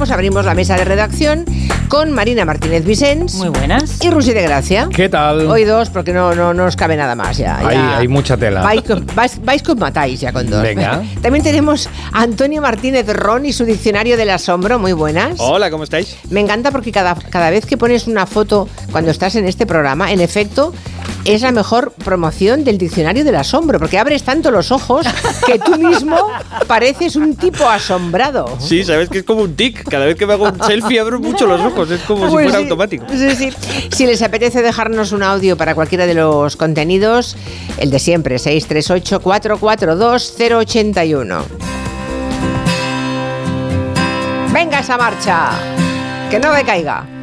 pues abrimos la mesa de redacción con Marina Martínez Vicens. Muy buenas. Y Rusi de Gracia. ¿Qué tal? Hoy dos, porque no, no, no os cabe nada más ya. Hay, ya. hay mucha tela. Vais con, vais- vais con matáis ya con dos. Venga. También tenemos a Antonio Martínez Ron y su diccionario del asombro. Muy buenas. Hola, ¿cómo estáis? Me encanta porque cada, cada vez que pones una foto cuando estás en este programa, en efecto, es la mejor promoción del diccionario del asombro, porque abres tanto los ojos que tú mismo pareces un tipo asombrado. Sí, sabes que es como un tic. Cada vez que me hago un selfie abro mucho los ojos. Es como si Pues fuera sí, automático. Sí, sí. Si les apetece dejarnos un audio para cualquiera de los contenidos, el de siempre, 638-442-081. Venga esa marcha, que no decaiga. There's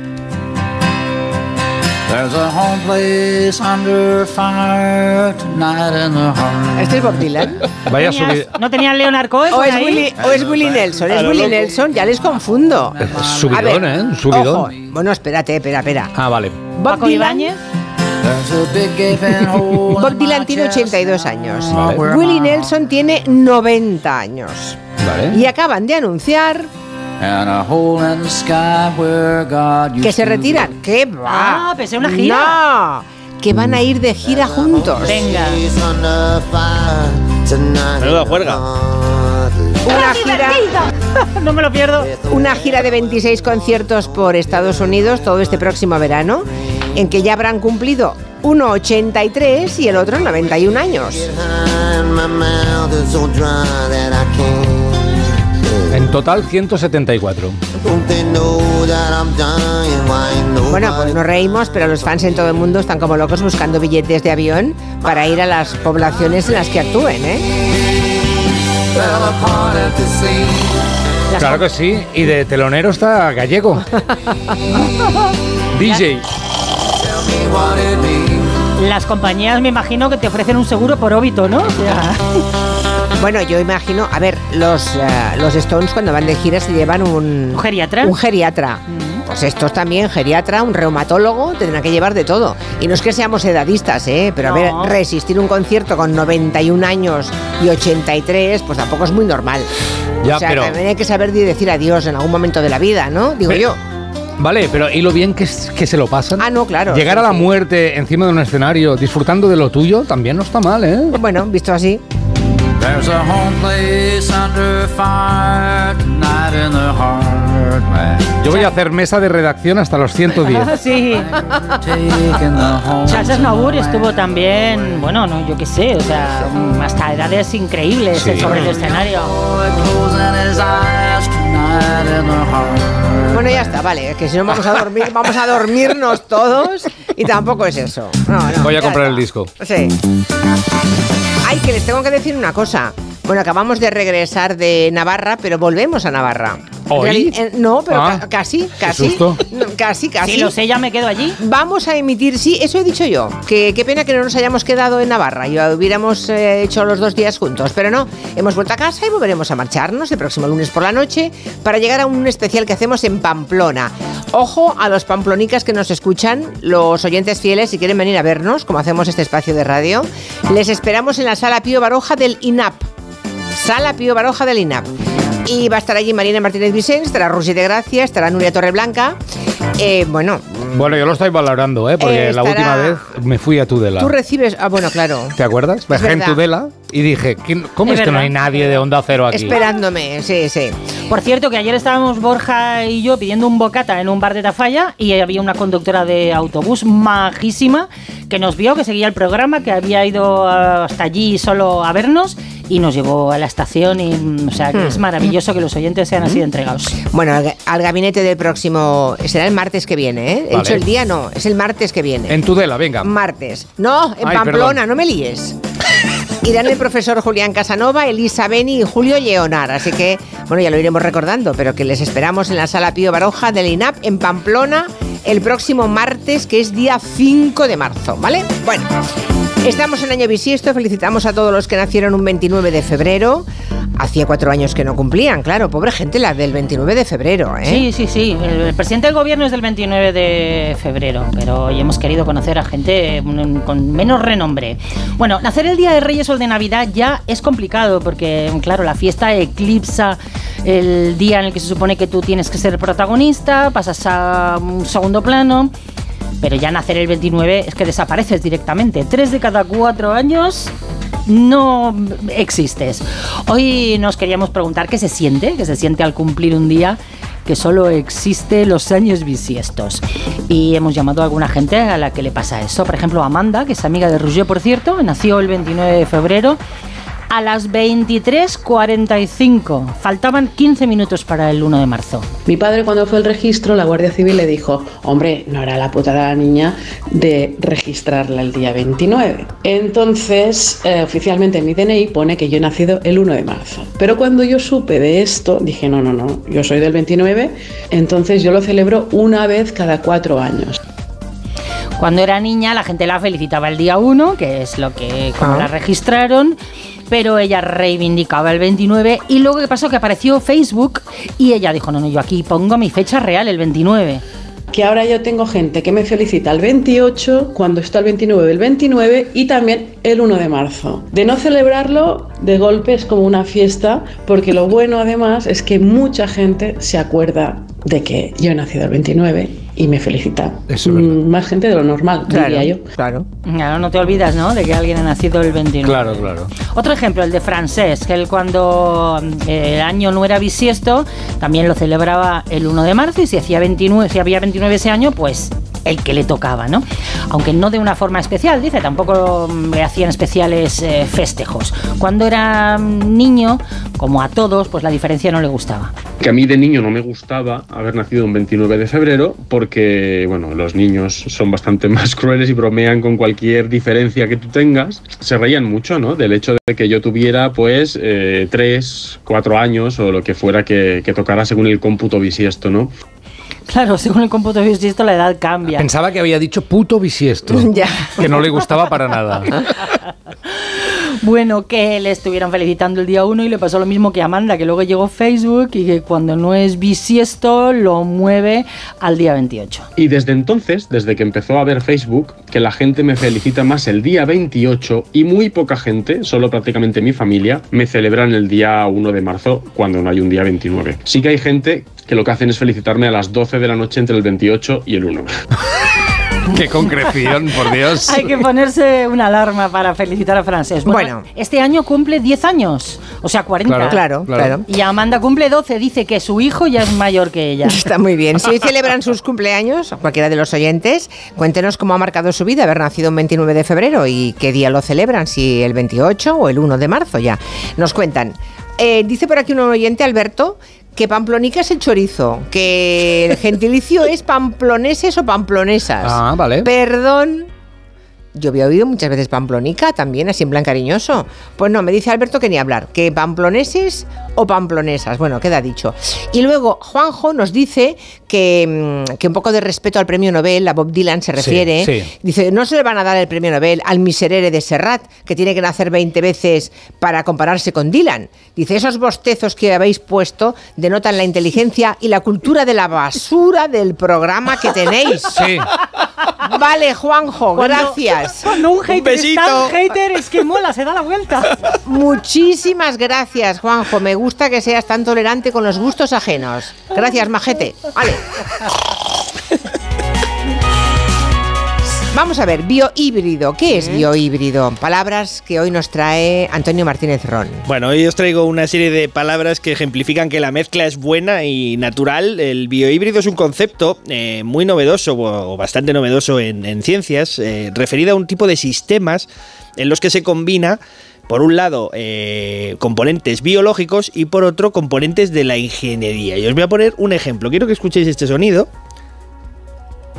¿Este es Bob Dylan? Vaya ¿Tenías- subida. ¿No tenía Leonard Cohen ¿O es, ahí? Willy, ¿O es Willy Nelson? ¿Es Willy. Nelson? Ya les confundo. Subidón, ver, ¿eh? Un subidón. ojo. Bueno, espérate, espera, espera. Ah, vale. Bob Dylan, Bob Dylan tiene chest 82 now. años. Vale. My Nelson tiene 90 años. Vale. Y acaban de anunciar And a hole in the sky where God used que se to retiran. ¿Qué va? Ah, pensé una gira. No, que van a ir de gira juntos. Venga. Menuda juerga. Una gira, no me lo pierdo. una gira de 26 conciertos por Estados Unidos todo este próximo verano, en que ya habrán cumplido uno 83 y el otro 91 años. En total, 174. Bueno, pues nos reímos, pero los fans en todo el mundo están como locos buscando billetes de avión para ir a las poblaciones en las que actúen, ¿eh? Claro que sí. Y de telonero está Gallego. DJ. Las compañías me imagino que te ofrecen un seguro por óbito, ¿no? O sea, Bueno, yo imagino, a ver, los, eh, los Stones cuando van de gira se llevan un... ¿Un geriatra? Un geriatra. Pues estos también, geriatra, un reumatólogo, tendrán que llevar de todo. Y no es que seamos edadistas, ¿eh? Pero a ver, resistir un concierto con 91 años y 83, pues tampoco es muy normal. Ya, o sea, pero- también hay que saber decir adiós en algún momento de la vida, ¿no? Digo Pero- yo. Vale, pero ¿y lo bien que, es- que se lo pasan? Ah, no, claro. Llegar sí, a la sí. muerte encima de un escenario disfrutando de lo tuyo también no está mal, ¿eh? Bueno, visto así. There's a home place under fire tonight in the heart. man. Yo voy a hacer mesa de redacción hasta los 110. sí. Charles the estuvo también, bueno, no, yo qué sé, o sea, hasta edades increíbles Sí. eh, sobre el escenario. Bueno, ya está, vale. Que si no vamos a dormir, vamos a dormirnos todos y tampoco es eso. No, no, Voy a comprar está. el disco. Sí. Ay, que les tengo que decir una cosa. Bueno, acabamos de regresar de Navarra, pero volvemos a Navarra. Eh, no, pero Ah, ca- casi, casi. susto. Casi, casi. Si lo sé, ya me quedo allí. Vamos a emitir, sí, eso he dicho yo. Que qué pena que no nos hayamos quedado en Navarra y hubiéramos eh, hecho los dos días juntos. Pero no, hemos vuelto a casa y volveremos a marcharnos el próximo lunes por la noche para llegar a un especial que hacemos en Pamplona. Ojo a los pamplonicas que nos escuchan, los oyentes fieles, si quieren venir a vernos, como hacemos este espacio de radio. Les esperamos en la sala Pío Baroja del INAP. Sala Pío Baroja del INAP. Y va a estar allí Marina Martínez Vicens, estará Rusi de Gracia, estará Nuria Torreblanca. Eh, bueno, Bueno, yo lo estoy valorando, ¿eh? Porque Eh, la última vez me fui a Tudela. tú recibes. Ah, bueno, claro. ¿Te acuerdas? Bajé en. Tudela y dije, ¿quién- ¿cómo Es es, que no hay nadie de Onda Cero aquí? Esperándome, sí, sí. Por cierto, que ayer estábamos Borja y yo pidiendo un bocata en un bar de Tafalla y había una conductora de autobús majísima que nos vio, que seguía el programa, que había ido hasta allí solo a vernos y nos llevó a la estación. Y, mm, o sea, que Hmm. es maravilloso que los oyentes sean así de entregados. Bueno, al, al gabinete del próximo. Será el martes que viene, ¿eh? He Vale. dicho el día, no, es el martes que viene. En Tudela, venga. Martes. No, en Ay, Pamplona, perdón. no me líes. Irán el profesor Julián Casanova, Elisa Beni y Julio Leonar. Así que, bueno, ya lo iremos recordando, pero que les esperamos en la sala Pío Baroja del INAP en Pamplona el próximo martes, que es día 5 de marzo, ¿vale? Bueno, estamos en año bisiesto, felicitamos a todos los que nacieron un 29 de febrero. Hacía cuatro años que no cumplían, claro, pobre gente la del 29 de febrero, ¿eh? Sí, sí, sí. El presidente del gobierno es del 29 de febrero, pero hoy hemos querido conocer a gente mm, con menos renombre. Bueno, nacer el día de Reyes o de Navidad ya es complicado porque, claro, la fiesta eclipsa el día en el que se supone que tú tienes que ser protagonista, pasas a un segundo plano. Pero ya nacer el 29 es que desapareces directamente. Tres de cada cuatro años no existes. Hoy nos queríamos preguntar qué se siente, qué se siente al cumplir un día que solo existe los años bisiestos. Y hemos llamado a alguna gente a la que le pasa eso. Por ejemplo, Amanda, que es amiga de Roger, por cierto, nació el 29 de febrero a las 23.45. Faltaban 15 minutos para el 1 de marzo. Mi padre cuando fue al registro, la Guardia Civil le dijo, hombre, no era la putada la niña de registrarla el día 29. Entonces, eh, oficialmente en mi DNI pone que yo he nacido el 1 de marzo. Pero cuando yo supe de esto, dije, no, no, no, yo soy del 29, entonces yo lo celebro una vez cada cuatro años. Cuando era niña, la gente la felicitaba el día 1, que es lo que como Ah. la registraron, pero ella reivindicaba el 29 y luego qué pasó que apareció Facebook y ella dijo, "No, no, yo aquí pongo mi fecha real el 29." Que ahora yo tengo gente que me felicita el 28 cuando está el 29 del 29 y también el 1 de marzo. De no celebrarlo, de golpe es como una fiesta, porque lo bueno además es que mucha gente se acuerda de que yo he nacido el 29 y me felicita. Eso. Mm, Más gente de lo normal, diría yo. claro. Claro, no te olvidas, ¿no? De que alguien ha nacido el 29. Claro, claro. Otro ejemplo, el de Francés, que él cuando eh, el año no era bisiesto, también lo celebraba el 1 de marzo y si hacía 29, si había 29 ese año, pues el que le tocaba, ¿no? Aunque no de una forma especial, dice, tampoco mm, le hacían especiales eh, festejos. Cuando era mm, niño, como a todos, pues la diferencia no le gustaba. Que a mí de niño no me gustaba haber nacido un 29 de febrero porque, bueno, los niños son bastante más crueles y bromean con cualquier diferencia que tú tengas. Se reían mucho, ¿no? Del hecho de que yo tuviera, pues, eh, tres, cuatro años o lo que fuera que, que tocara según el cómputo bisiesto, ¿no? Claro, según el cómputo bisiesto la edad cambia. Pensaba que había dicho puto bisiesto. Ya. Que no le gustaba para nada. Bueno, que le estuvieron felicitando el día 1 y le pasó lo mismo que a Amanda, que luego llegó Facebook y que cuando no es bisiesto lo mueve al día 28. Y desde entonces, desde que empezó a ver Facebook, que la gente me felicita más el día 28 y muy poca gente, solo prácticamente mi familia, me celebran el día 1 de marzo cuando no hay un día 29. Sí que hay gente que lo que hacen es felicitarme a las 12 de la noche entre el 28 y el 1. Qué concreción, por Dios. Hay que ponerse una alarma para felicitar a Francés. Bueno. este año cumple 10 años, o sea, 40. Claro. Claro, Claro. claro. Y Amanda cumple 12, dice que su hijo ya es mayor que ella. Está muy bien. Si hoy celebran sus cumpleaños, cualquiera de los oyentes, cuéntenos cómo ha marcado su vida haber nacido un 29 de febrero y qué día lo celebran, si el 28 o el 1 de marzo ya. Nos cuentan. Eh, dice por aquí un oyente, Alberto, que pamplonica es el chorizo, que el gentilicio es pamploneses o pamplonesas. Ah, vale. Perdón. Yo había oído muchas veces pamplonica también, así en plan cariñoso. Pues no, me dice Alberto que ni hablar, que pamploneses o pamplonesas. Bueno, queda dicho. Y luego Juanjo nos dice que, mm, que un poco de respeto al premio Nobel, a Bob Dylan se refiere. sí. Dice, no se le van a dar el premio Nobel al miserere de Serrat, que tiene que nacer 20 veces para compararse con Dylan. Dice, esos bostezos que habéis puesto denotan la inteligencia y la cultura de la basura del programa que tenéis. Sí. Vale, Juanjo, Cuando- gracias. Cuando un hater besito. es tan hater es que mola, se da la vuelta. Muchísimas gracias, Juanjo. Me gusta que seas tan tolerante con los gustos ajenos. Gracias, majete. Vale. Vamos a ver, biohíbrido. ¿Qué es biohíbrido? Palabras que hoy nos trae Antonio Martínez Ron. Bueno, hoy os traigo una serie de palabras que ejemplifican que la mezcla es buena y natural. El biohíbrido es un concepto eh, muy novedoso o bastante novedoso en, en ciencias, eh, referido a un tipo de sistemas en los que se combina, por un lado, eh, componentes biológicos y por otro, componentes de la ingeniería. Y os voy a poner un ejemplo. Quiero que escuchéis este sonido.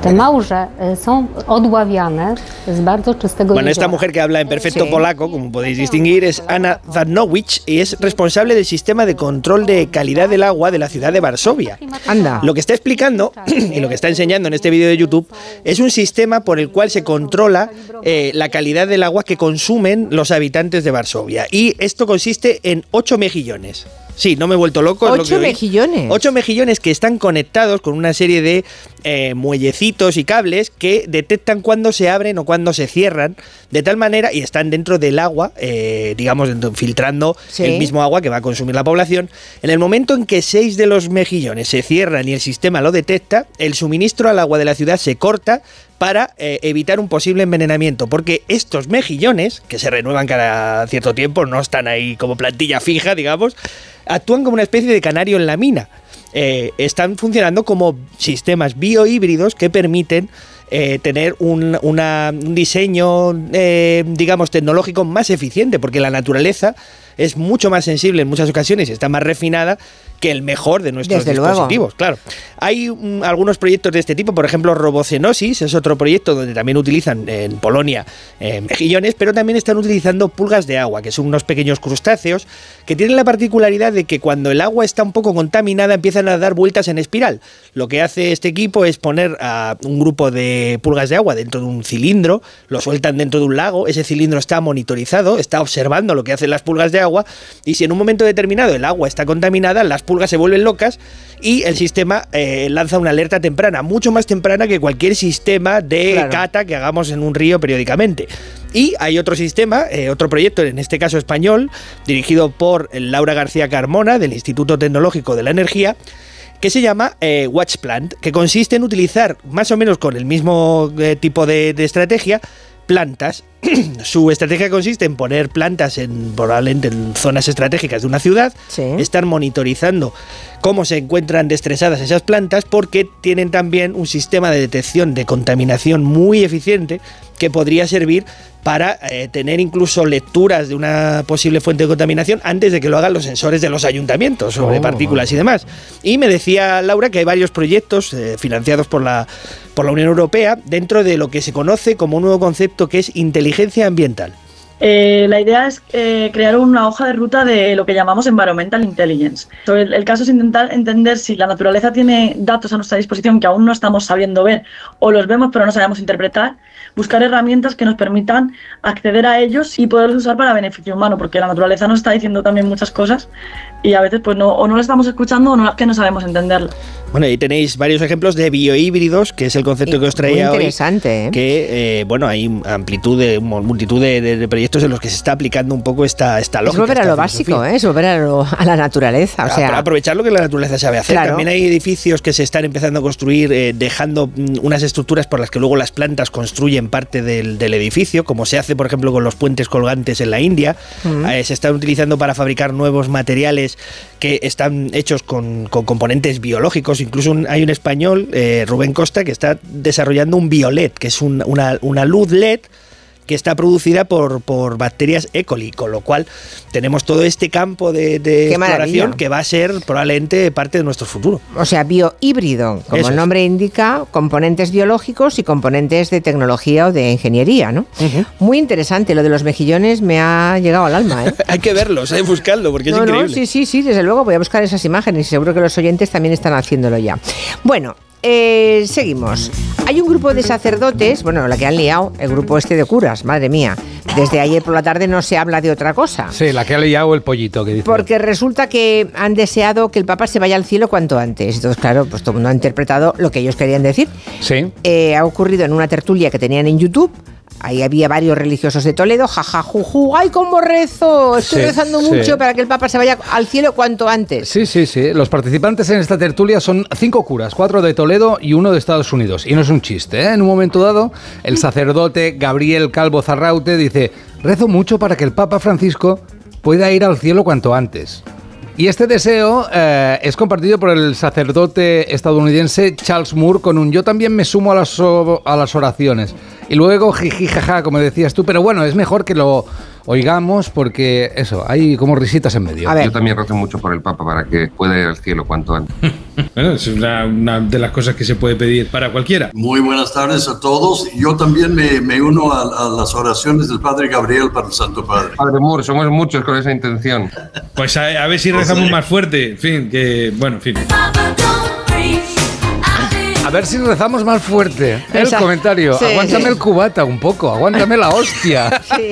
Te małże y, są odławiane z bardzo czystego Bueno, esta mujer que habla en perfecto Sí. polaco, como podéis distinguir, es Anna Zarnowicz y es responsable del sistema de control de calidad del agua de la ciudad de Varsovia. Anda. Lo que está explicando y lo que está enseñando en este vídeo de YouTube es un sistema por el cual se controla eh, la calidad del agua que consumen los habitantes de Varsovia. Y esto consiste en 8 mejillones. Sí, no me he vuelto loco. es lo Ocho oí. mejillones. Ocho mejillones que están conectados con una serie de eh, muellecitos y cables que detectan cuándo se abren o cuándo se cierran, de tal manera, y están dentro del agua, eh, digamos, filtrando Sí. el mismo agua que va a consumir la población. En el momento en que seis de los mejillones se cierran y el sistema lo detecta, el suministro al agua de la ciudad se corta para eh, evitar un posible envenenamiento, porque estos mejillones, que se renuevan cada cierto tiempo, no están ahí como plantilla fija, digamos, actúan como una especie de canario en la mina. Eh, están funcionando como sistemas biohíbridos que permiten eh, tener un, un diseño, digamos, tecnológico más eficiente, porque la naturaleza es mucho más sensible en muchas ocasiones y está más refinada que el mejor de nuestros Desde luego. dispositivos, claro. Hay mm, algunos proyectos de este tipo, por ejemplo, Robocenosis es otro proyecto donde también utilizan en Polonia eh, mejillones, pero también están utilizando pulgas de agua, que son unos pequeños crustáceos que tienen la particularidad de que cuando el agua está un poco contaminada empiezan a dar vueltas en espiral. Lo que hace este equipo es poner a un grupo de pulgas de agua dentro de un cilindro, lo sueltan dentro de un lago, ese cilindro está monitorizado, está observando lo que hacen las pulgas de agua y si en un momento determinado el agua está contaminada, las pulgas se vuelven locas y el sistema eh, lanza una alerta temprana, mucho más temprana que cualquier sistema de Claro. cata que hagamos en un río periódicamente. Y hay otro sistema, eh, otro proyecto, en este caso español, dirigido por Laura García Carmona del Instituto Tecnológico de la Energía, que se llama eh, Watch Plant, que consiste en utilizar más o menos con el mismo eh, tipo de, de estrategia plantas. Su estrategia consiste en poner plantas en probablemente en zonas estratégicas de una ciudad, Sí. estar monitorizando cómo se encuentran destresadas esas plantas porque tienen también un sistema de detección de contaminación muy eficiente que podría servir para eh, tener incluso lecturas de una posible fuente de contaminación antes de que lo hagan los sensores de los ayuntamientos sobre Oh. partículas y demás. Y me decía Laura que hay varios proyectos eh, financiados por la, por la Unión Europea dentro de lo que se conoce como un nuevo concepto que es inteligencia ambiental. Eh, la idea es eh, crear una hoja de ruta de lo que llamamos environmental intelligence. El, el caso es intentar entender si la naturaleza tiene datos a nuestra disposición que aún no estamos sabiendo ver o los vemos pero no sabemos interpretar, buscar herramientas que nos permitan acceder a ellos y poderlos usar para beneficio humano, porque la naturaleza nos está diciendo también muchas cosas y a veces pues no, o no lo estamos escuchando o no, es que no sabemos entenderlo. Bueno, ahí tenéis varios ejemplos de biohíbridos, que es el concepto que os Muy traía hoy. interesante, ¿eh? Que, eh, bueno, hay amplitud de, multitud de, proyectos en los que se está aplicando un poco esta, esta Es lógica. volver a lo básico. ¿eh? es volver a, lo- a la naturaleza. O Ah, sea, para aprovechar lo que la naturaleza sabe hacer. Claro. También hay edificios que se están empezando a construir eh, dejando mm, unas estructuras por las que luego las plantas construyen parte del, del edificio, como se hace, por ejemplo, con los puentes colgantes en la India. Eh, se están utilizando para fabricar nuevos materiales que están hechos con, componentes biológicos. Incluso hay un español, eh, Rubén Costa, que está desarrollando un violet, que es un- una, una luz LED que está producida por, por bacterias E. coli, con lo cual tenemos todo este campo de, exploración que va a ser probablemente parte de nuestro futuro. o sea, biohíbrido, como Eso el es. nombre indica, componentes biológicos y componentes de tecnología o de ingeniería, ¿no? Muy interesante, lo de los mejillones me ha llegado al alma, ¿eh? Hay que verlos, hay que buscarlo, porque No, es no, increíble. sí, sí, sí, desde luego voy a buscar esas imágenes y seguro que los oyentes también están haciéndolo ya. Bueno, eh, seguimos. Hay un grupo de sacerdotes, bueno, la que han liado, el grupo este de curas, madre mía. Desde ayer por la tarde no se habla de otra cosa. Sí, la que ha liado el pollito que dice. Porque resulta que han deseado que el Papa se vaya al cielo cuanto antes. Entonces, claro, pues todo el mundo ha interpretado lo que ellos querían decir. Sí. Eh, ha ocurrido en una tertulia que tenían en YouTube. Ahí había varios religiosos de Toledo, jaja, juju, ay, cómo rezo, estoy Sí, rezando sí. mucho para que el Papa se vaya al cielo cuanto antes. Sí, sí, sí. Los participantes en esta tertulia son cinco curas, cuatro de Toledo y uno de Estados Unidos. Y no es un chiste, ¿eh? En un momento dado, el sacerdote Gabriel Calvo Zarraute dice, rezo mucho para que el Papa Francisco pueda ir al cielo cuanto antes. Y este deseo eh, es compartido por el sacerdote estadounidense Charles Moore con un yo también me sumo a las, a las oraciones. Y luego jiji jaja, como decías tú, pero bueno, es mejor que lo oigamos porque eso, hay como risitas en medio. A ver. Yo también rezo mucho por el Papa para que pueda ir al cielo cuanto antes. Bueno, es una, una de las cosas que se puede pedir para cualquiera. Muy buenas tardes a todos. Yo también me, me uno a, a las oraciones del Padre Gabriel para el Santo Padre. Padre Moore, somos muchos con esa intención. Pues a, a ver si rezamos más fuerte. En fin, que. Bueno, en fin. A ver si rezamos más fuerte. El comentario. sí, aguántame sí. el cubata un poco, aguántame la hostia. Sí.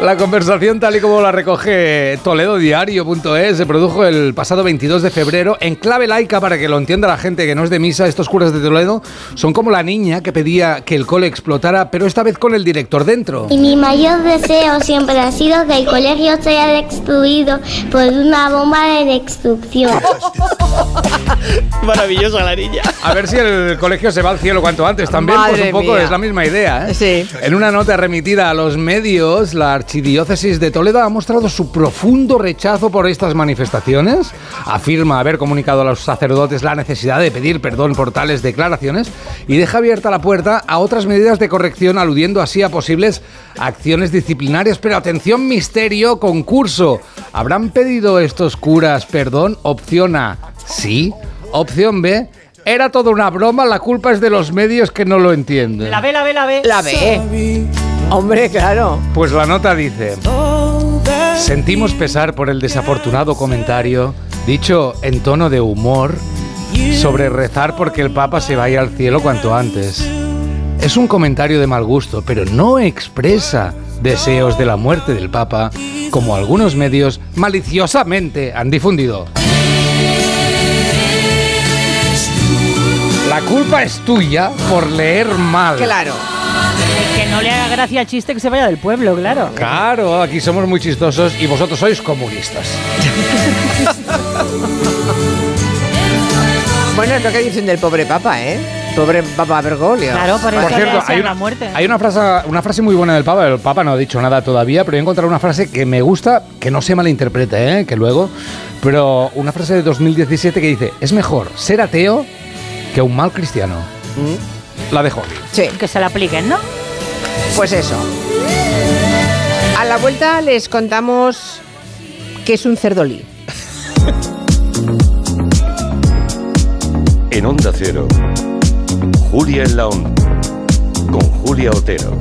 La conversación tal y como la recoge toledodiario.es se produjo el pasado 22 de febrero en clave laica para que lo entienda la gente que no es de misa. Estos curas de Toledo son como la niña que pedía que el cole explotara, pero esta vez con el director dentro. Y mi mayor deseo siempre ha sido que el colegio sea destruido por una bomba de destrucción. Maravillosa la niña. A ver si el colegio se va al cielo cuanto antes. También, pues Madre un poco mía. es la misma idea. ¿eh? Sí. En una nota remitida a los medios, la Archidiócesis de Toledo ha mostrado su profundo rechazo por estas manifestaciones. Afirma haber comunicado a los sacerdotes la necesidad de pedir perdón por tales declaraciones y deja abierta la puerta a otras medidas de corrección, aludiendo así a posibles acciones disciplinarias. Pero atención, misterio, concurso. ¿Habrán pedido estos curas perdón? Opción A, sí. Opción B, era toda una broma, la culpa es de los medios que no lo entienden. La ve, la ve, la ve. La ve. Hombre, claro. Pues la nota dice, sentimos pesar por el desafortunado comentario, dicho en tono de humor, sobre rezar porque el Papa se vaya al cielo cuanto antes. Es un comentario de mal gusto, pero no expresa deseos de la muerte del Papa, como algunos medios maliciosamente han difundido. La culpa es tuya por leer mal. Claro. No le haga gracia al chiste que se vaya del pueblo, claro. Claro, aquí somos muy chistosos y vosotros sois comunistas. Bueno, es lo que dicen del pobre papa, ¿eh? Pobre papa Bergoglio. Claro, por eso Por cierto, hay una, la muerte. hay una frase, una frase muy buena del Papa. El Papa no ha dicho nada todavía, pero he encontrado una frase que me gusta, que no se malinterprete, ¿eh? que luego. Pero una frase de 2017 que dice: Es mejor ser ateo que un mal cristiano. La dejo. Sí, Que se la apliquen, ¿no? Pues eso. A la vuelta les contamos que es un cerdolí. En Onda Cero, Julia en la Onda, con Julia Otero.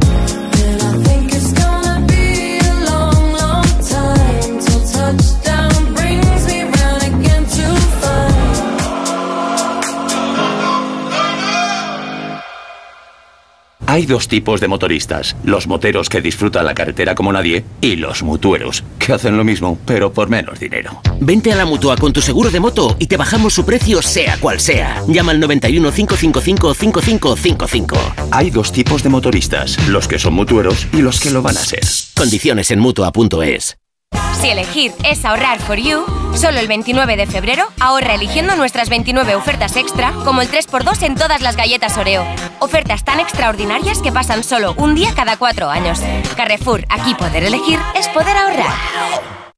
Hay dos tipos de motoristas, los moteros que disfrutan la carretera como nadie y los mutueros, que hacen lo mismo, pero por menos dinero. Vente a la mutua con tu seguro de moto y te bajamos su precio sea cual sea. Llama al 91 555 5555. Hay dos tipos de motoristas, los que son mutueros y los que lo van a ser. Condiciones en mutua.es. Si elegir es ahorrar for you, solo el 29 de febrero ahorra eligiendo nuestras 29 ofertas extra, como el 3x2 en todas las galletas Oreo. Ofertas tan extraordinarias que pasan solo un día cada cuatro años. Carrefour, aquí poder elegir es poder ahorrar.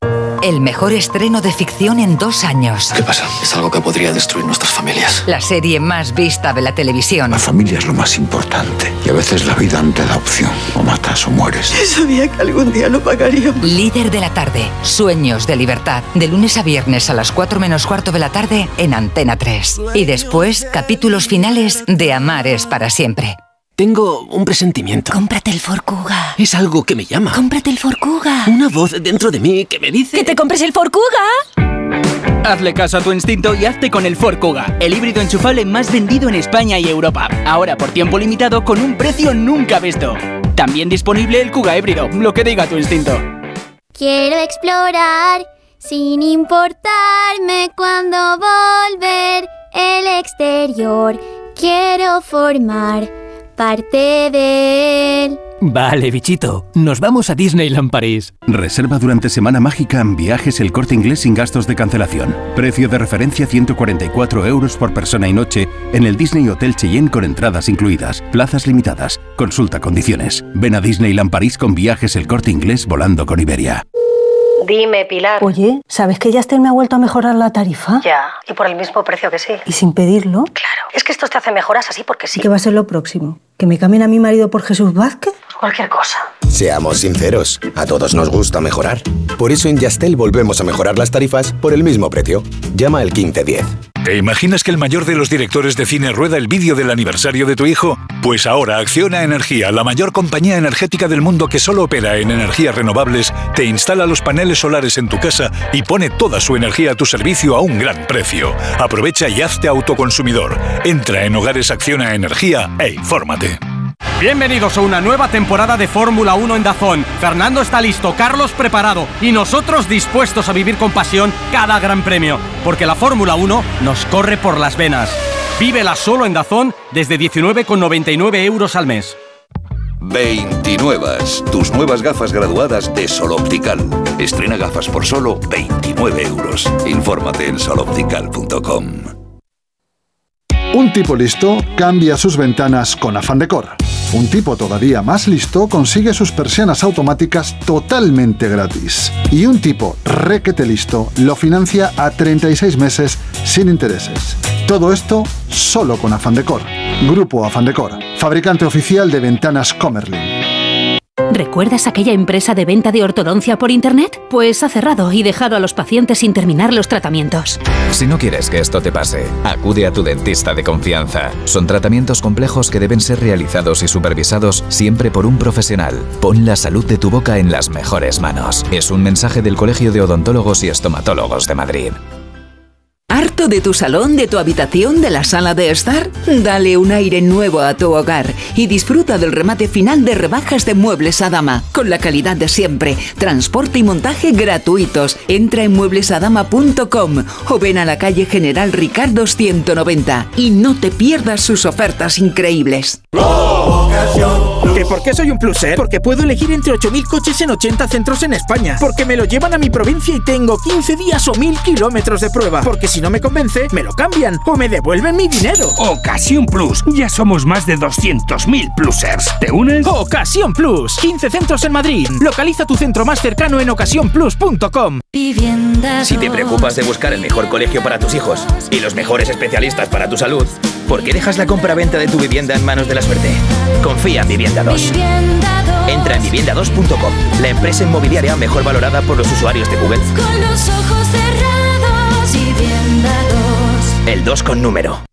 El mejor estreno de ficción en dos años. ¿Qué pasa? Es algo que podría destruir nuestras familias. La serie más vista de la televisión. La familia es lo más importante. Y a veces la vida no te da opción. O matas o mueres. Sabía que algún día lo pagaríamos. Líder de la tarde. Sueños de libertad. De lunes a viernes a las 4 menos cuarto de la tarde en Antena 3. Y después, capítulos finales de Amar es para siempre. Tengo un presentimiento. Cómprate el Forcuga. Es algo que me llama. Cómprate el Forcuga. Una voz dentro de mí que me dice... ¡Que te compres el Forcuga! Hazle caso a tu instinto y hazte con el Ford Kuga, el híbrido enchufable más vendido en España y Europa. Ahora por tiempo limitado con un precio nunca visto. También disponible el Kuga híbrido, lo que diga tu instinto. Quiero explorar sin importarme cuando volver el exterior. Quiero formar parte de él. Vale, bichito, nos vamos a Disneyland París. Reserva durante Semana Mágica en viajes el corte inglés sin gastos de cancelación. Precio de referencia 144 euros por persona y noche en el Disney Hotel Cheyenne con entradas incluidas. Plazas limitadas. Consulta condiciones. Ven a Disneyland París con viajes el corte inglés volando con Iberia. Dime, Pilar. Oye, ¿sabes que Yastel me ha vuelto a mejorar la tarifa? Ya, y por el mismo precio que sí. ¿Y sin pedirlo? Claro. Es que estos te hacen mejoras así porque sí. ¿Qué va a ser lo próximo? ¿Que me cambien a mi marido por Jesús Vázquez? Cualquier cosa. Seamos sinceros, a todos nos gusta mejorar. Por eso en Yastel volvemos a mejorar las tarifas por el mismo precio. Llama al 1510. ¿Te imaginas que el mayor de los directores de cine rueda el vídeo del aniversario de tu hijo? Pues ahora Acciona Energía, la mayor compañía energética del mundo que solo opera en energías renovables, te instala los paneles solares en tu casa y pone toda su energía a tu servicio a un gran precio. Aprovecha y hazte autoconsumidor. Entra en Hogares Acciona Energía e infórmate. Bienvenidos a una nueva temporada de Fórmula 1 en Dazón. Fernando está listo, Carlos preparado y nosotros dispuestos a vivir con pasión cada gran premio, porque la Fórmula 1 nos corre por las venas. Vívela solo en Dazón desde 19,99 euros al mes. 29. Tus nuevas gafas graduadas de Sol Optical. Estrena gafas por solo 29 euros. Infórmate en soloptical.com. Un tipo listo cambia sus ventanas con Afan Decor. Un tipo todavía más listo consigue sus persianas automáticas totalmente gratis. Y un tipo requete listo lo financia a 36 meses sin intereses. Todo esto solo con Afan Decor. Grupo Afan Decor, fabricante oficial de ventanas Comerlin. ¿Recuerdas aquella empresa de venta de ortodoncia por Internet? Pues ha cerrado y dejado a los pacientes sin terminar los tratamientos. Si no quieres que esto te pase, acude a tu dentista de confianza. Son tratamientos complejos que deben ser realizados y supervisados siempre por un profesional. Pon la salud de tu boca en las mejores manos. Es un mensaje del Colegio de Odontólogos y Estomatólogos de Madrid. ¿Harto de tu salón, de tu habitación, de la sala de estar? Dale un aire nuevo a tu hogar y disfruta del remate final de rebajas de Muebles a Dama, con la calidad de siempre, transporte y montaje gratuitos. Entra en mueblesadama.com o ven a la calle General Ricardo 190 y no te pierdas sus ofertas increíbles. ¿Que por qué soy un pluser? Porque puedo elegir entre 8.000 coches en 80 centros en España. Porque me lo llevan a mi provincia y tengo 15 días o 1.000 kilómetros de prueba. Porque si no me convence, me lo cambian o me devuelven mi dinero. Ocasión Plus. Ya somos más de 200.000 plusers. ¿Te unes? Ocasión Plus. 15 centros en Madrid. Localiza tu centro más cercano en ocasiónplus.com. Si te preocupas de buscar el mejor colegio para tus hijos y los mejores especialistas para tu salud, ¿por qué dejas la compra-venta de tu vivienda en manos de la suerte? Confía en Vivienda 2. Entra en vivienda2.com, la empresa inmobiliaria mejor valorada por los usuarios de Google. Con los ojos cerrados, vivienda 2. El 2 con número.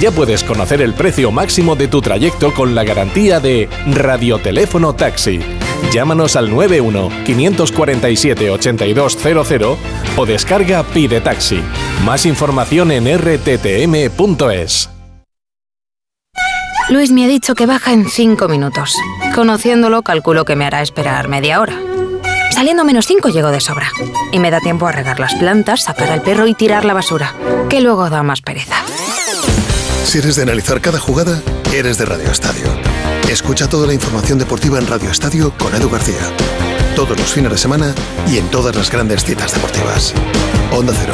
Ya puedes conocer el precio máximo de tu trayecto con la garantía de Radioteléfono Taxi. Llámanos al 91 547 8200 o descarga Pide Taxi. Más información en rttm.es. Luis me ha dicho que baja en 5 minutos. Conociéndolo, calculo que me hará esperar media hora. Saliendo a menos 5 llego de sobra. Y me da tiempo a regar las plantas, sacar al perro y tirar la basura, que luego da más pereza. Si eres de analizar cada jugada, eres de Radio Estadio. Escucha toda la información deportiva en Radio Estadio con Edu García. Todos los fines de semana y en todas las grandes citas deportivas. Onda Cero,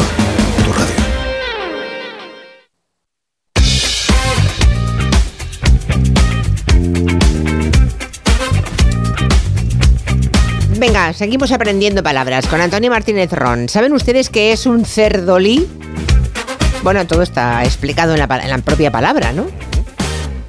tu radio. Venga, seguimos aprendiendo palabras con Antonio Martínez Ron. ¿Saben ustedes qué es un cerdolí? Bueno, todo está explicado en la, propia palabra, ¿no?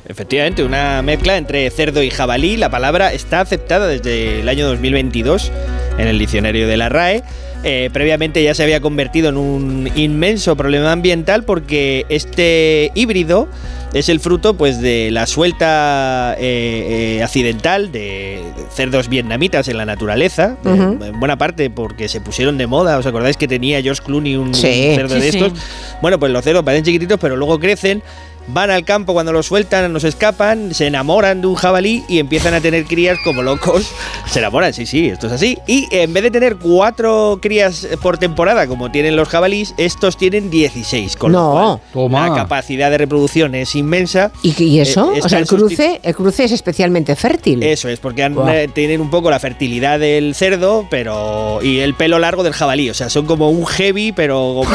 Efectivamente, una mezcla entre cerdo y jabalí. La palabra está aceptada desde el año 2022 en el diccionario de la RAE. Eh, previamente ya se había convertido en un inmenso problema ambiental porque este híbrido es el fruto pues de la suelta eh, eh, accidental de cerdos vietnamitas en la naturaleza, de- en buena parte porque se pusieron de moda. ¿Os acordáis que tenía George Clooney un, un Sí. cerdo Sí, de sí. estos? Bueno, pues los cerdos parecen chiquititos, pero luego crecen. Van al campo cuando los sueltan, nos escapan, se enamoran de un jabalí y empiezan a tener crías como locos. Se enamoran, sí, sí, esto es así. Y en vez de tener cuatro crías por temporada, como tienen los jabalís, estos tienen 16. Con No. lo cual, la capacidad de reproducción es inmensa. ¿Y, y eso? Eh, o sea, el cruce, el cruce es especialmente fértil. Eso es, porque han- eh, tienen un poco la fertilidad del cerdo, pero. y el pelo largo del jabalí. O sea, son como un heavy, pero.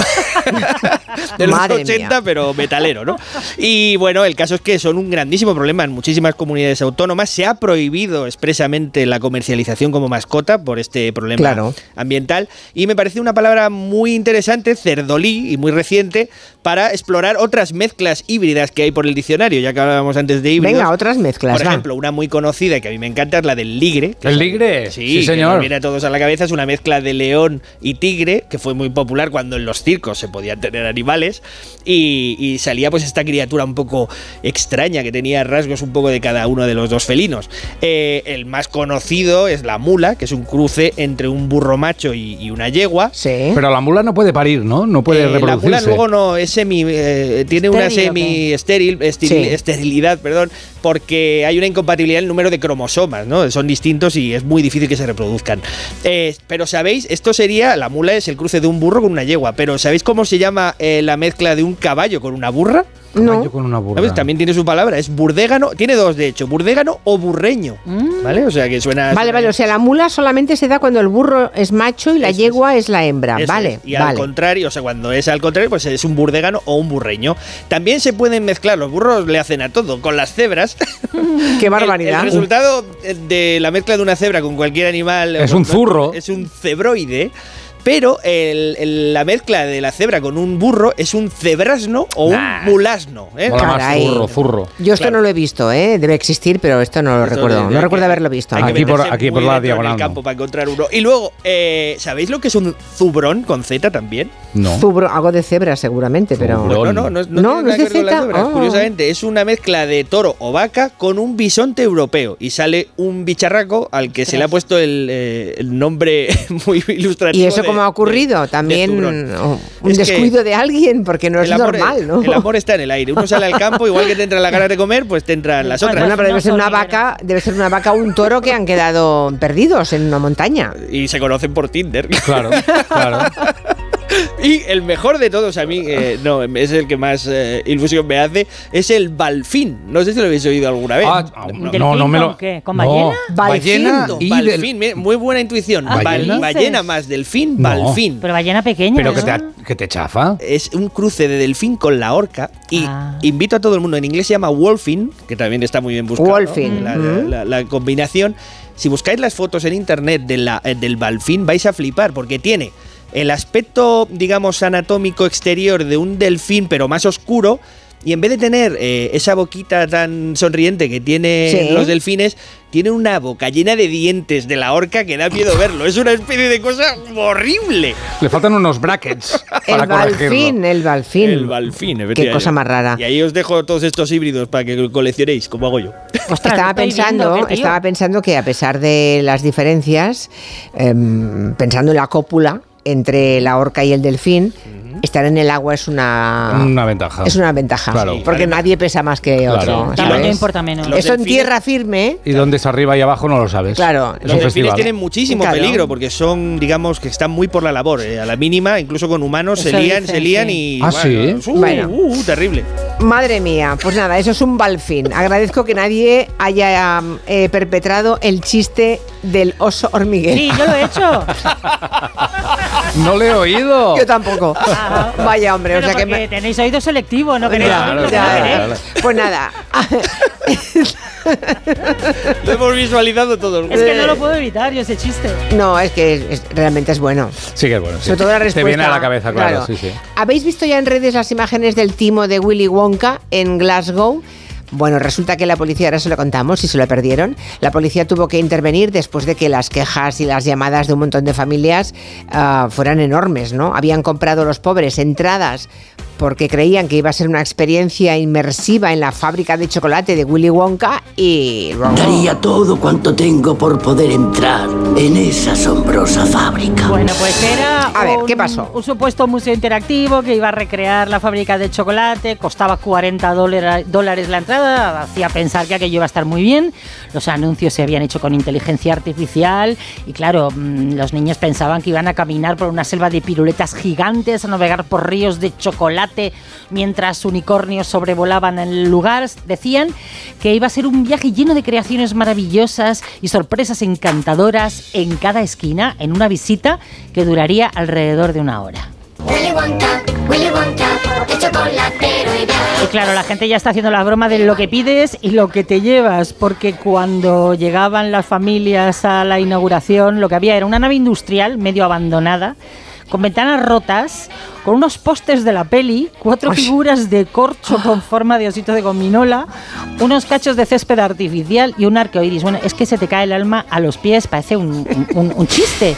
de los Madre 80, pero metalero, ¿no? Y bueno, el caso es que son un grandísimo problema en muchísimas comunidades autónomas. Se ha prohibido expresamente la comercialización como mascota por este problema Claro. ambiental. Y me parece una palabra muy interesante, cerdolí, y muy reciente, para explorar otras mezclas híbridas que hay por el diccionario, ya que hablábamos antes de híbridos. Venga, otras mezclas, Por va. ejemplo, una muy conocida y que a mí me encanta es la del ligre. que ¿El es- ligre? Sí, Sí, que señor. nos viene a todos a la cabeza. Es una mezcla de león y tigre, que fue muy popular cuando en los circos se podían tener animales. Y, y salía pues esta criatura un poco extraña, que tenía rasgos un poco de cada uno de los dos felinos. Eh, el más conocido es la mula, que es un cruce entre un burro macho y, y una yegua. Sí. Pero la mula no puede parir, ¿no? No puede Eh, la reproducirse. mula luego no es semi eh, tiene una ¿Estéril o semi estéril estil- Sí. esterilidad perdón porque hay una incompatibilidad en el número de cromosomas no son distintos y es muy difícil que se reproduzcan Eh, pero sabéis esto sería la mula es el cruce de un burro con una yegua pero sabéis cómo se llama eh, la mezcla de un caballo con una burra Caballo con una burra. ¿Sabes? También tiene su palabra, es burdégano, tiene dos de hecho, burdégano o burreño, ¿vale? O sea que suena... Vale, vale, o sea, la mula solamente se da cuando el burro es macho y la yegua es la hembra. Eso vale, es. Y al contrario, o sea, cuando es al contrario, pues es un burdégano o un burreño. También se pueden mezclar, los burros le hacen a todo, con las cebras. Qué barbaridad. El, el resultado de la mezcla de una cebra con cualquier animal Es un zurro. Es un cebroide. Pero el- el- la mezcla de la cebra con un burro es un cebrasno o Nah. un mulasno. ¿eh? Mola más Caray. zurro, zurro. Yo esto no lo he visto, ¿eh? Debe existir, pero esto no lo Esto recuerdo. No recuerdo haberlo visto. hay que Aquí por- aquí por la dentro en diagonal, el campo para encontrar uno. Y luego, eh, ¿sabéis lo que es un zubrón con Z también? No. Zubro, algo de cebra seguramente, pero... No, no, no, es- no, No, es de Zeta. Oh. Curiosamente, es una mezcla de toro o vaca con un bisonte europeo. Y sale un bicharraco al que se le ha puesto el, eh, el nombre muy ilustrativo. ¿Y eso cómo ha ocurrido? También oh, un Es descuido de alguien, porque no es amor, normal, ¿no? El amor está en el aire. Uno sale al campo, igual que te entran las ganas de comer, pues te entran las otras. Bueno, pero debe ser una vaca, debe ser una vaca o un toro que han quedado perdidos en una montaña. Y se conocen por Tinder. Claro, claro. Y el mejor de todos a mí, eh, no, es el que más eh, ilusión me hace, es el balfín. No sé si lo habéis oído alguna vez. Ah, no, no me lo. ¿Con qué? ¿Con no. ballena? Ballena y del- Balfín, mira, muy buena intuición. Ah, Bal- ¿Ballena? ballena más delfín, No. balfín. Pero ballena pequeña. Pero que ¿no? te, que te chafa. Es un cruce de delfín con la orca y Ah. invito a todo el mundo, en inglés se llama wolfing, que también está muy bien buscado. Wolfing, La, mm. la- la combinación. Si buscáis las fotos en internet de la- eh, del balfín vais a flipar porque tiene el aspecto, digamos, anatómico exterior de un delfín pero más oscuro. Y en vez de tener eh, esa boquita tan sonriente que tienen Sí. los delfines, tiene una boca llena de dientes de la orca que da miedo verlo. Es una especie de cosa horrible. Le faltan unos brackets El para corregirlo. balfín, el balfín. El balfín, Qué cosa más rara. Y ahí os dejo todos estos híbridos para que coleccionéis, como hago yo. Ostras, estaba pensando, viendo, estaba pensando que a pesar de las diferencias, em, pensando en la cópula entre la orca y el delfín, estar en el agua es una Una ventaja. es una ventaja, Claro. porque nadie pesa más que Claro. otro. Importa menos. Los Eso en tierra firme, Y dónde es arriba y abajo no lo sabes. Claro, Los delfines festival. tienen muchísimo Claro. peligro porque son, digamos, que están muy por la labor. eh, A la mínima, incluso con humanos, se lían, dicen, se lían sí. y. Ah, bueno, ¿sí? uh, Bueno. uh, uh, terrible. Madre mía, pues nada, eso es un balfín. Agradezco que nadie haya eh, perpetrado el chiste del oso hormiguero. Sí, yo lo he hecho. No le he oído. Yo tampoco. Vaya hombre, Pero o sea que me- tenéis oído selectivo, no queréis Ya, oírlo, ya, no ya. queréis. Pues nada. Lo hemos visualizado todos. Es que no lo puedo evitar yo ese chiste. No, es que es- es- realmente es bueno. Sí que es bueno. sí. Sobre todo la respuesta. Te viene a la cabeza, claro. Sí, sí. ¿Habéis visto ya en redes las imágenes del timo de Willy Wonka en Glasgow? Bueno, resulta que la policía, ahora se lo contamos, si se lo perdieron, la policía tuvo que intervenir después de que las quejas y las llamadas de un montón de familias ah, fueran enormes, ¿no? Habían comprado los pobres entradas porque creían que iba a ser una experiencia inmersiva en la fábrica de chocolate de Willy Wonka y... Daría todo cuanto tengo por poder entrar en esa asombrosa fábrica. Bueno, pues era A ver, un, ¿qué pasó? un supuesto museo interactivo que iba a recrear la fábrica de chocolate, costaba 40 dólar- dólares la entrada, hacía pensar que aquello iba a estar muy bien, los anuncios se habían hecho con inteligencia artificial y claro, mm, los niños pensaban que iban a caminar por una selva de piruletas gigantes, a navegar por ríos de chocolate mientras unicornios sobrevolaban el lugar, decían que iba a ser un viaje lleno de creaciones maravillosas y sorpresas encantadoras en cada esquina en una visita que duraría alrededor de una hora. Willy Wonka, Willy Wonka, el chocolatero Y claro, la gente ya está haciendo la broma de lo que pides y lo que te llevas, porque cuando llegaban las familias a la inauguración, lo que había era una nave industrial medio abandonada, con ventanas rotas, con unos postes de la peli, cuatro figuras de corcho con forma de osito de gominola, unos cachos de césped artificial y un arcoíris. Bueno, es que se te cae el alma a los pies, parece un, un- un chiste.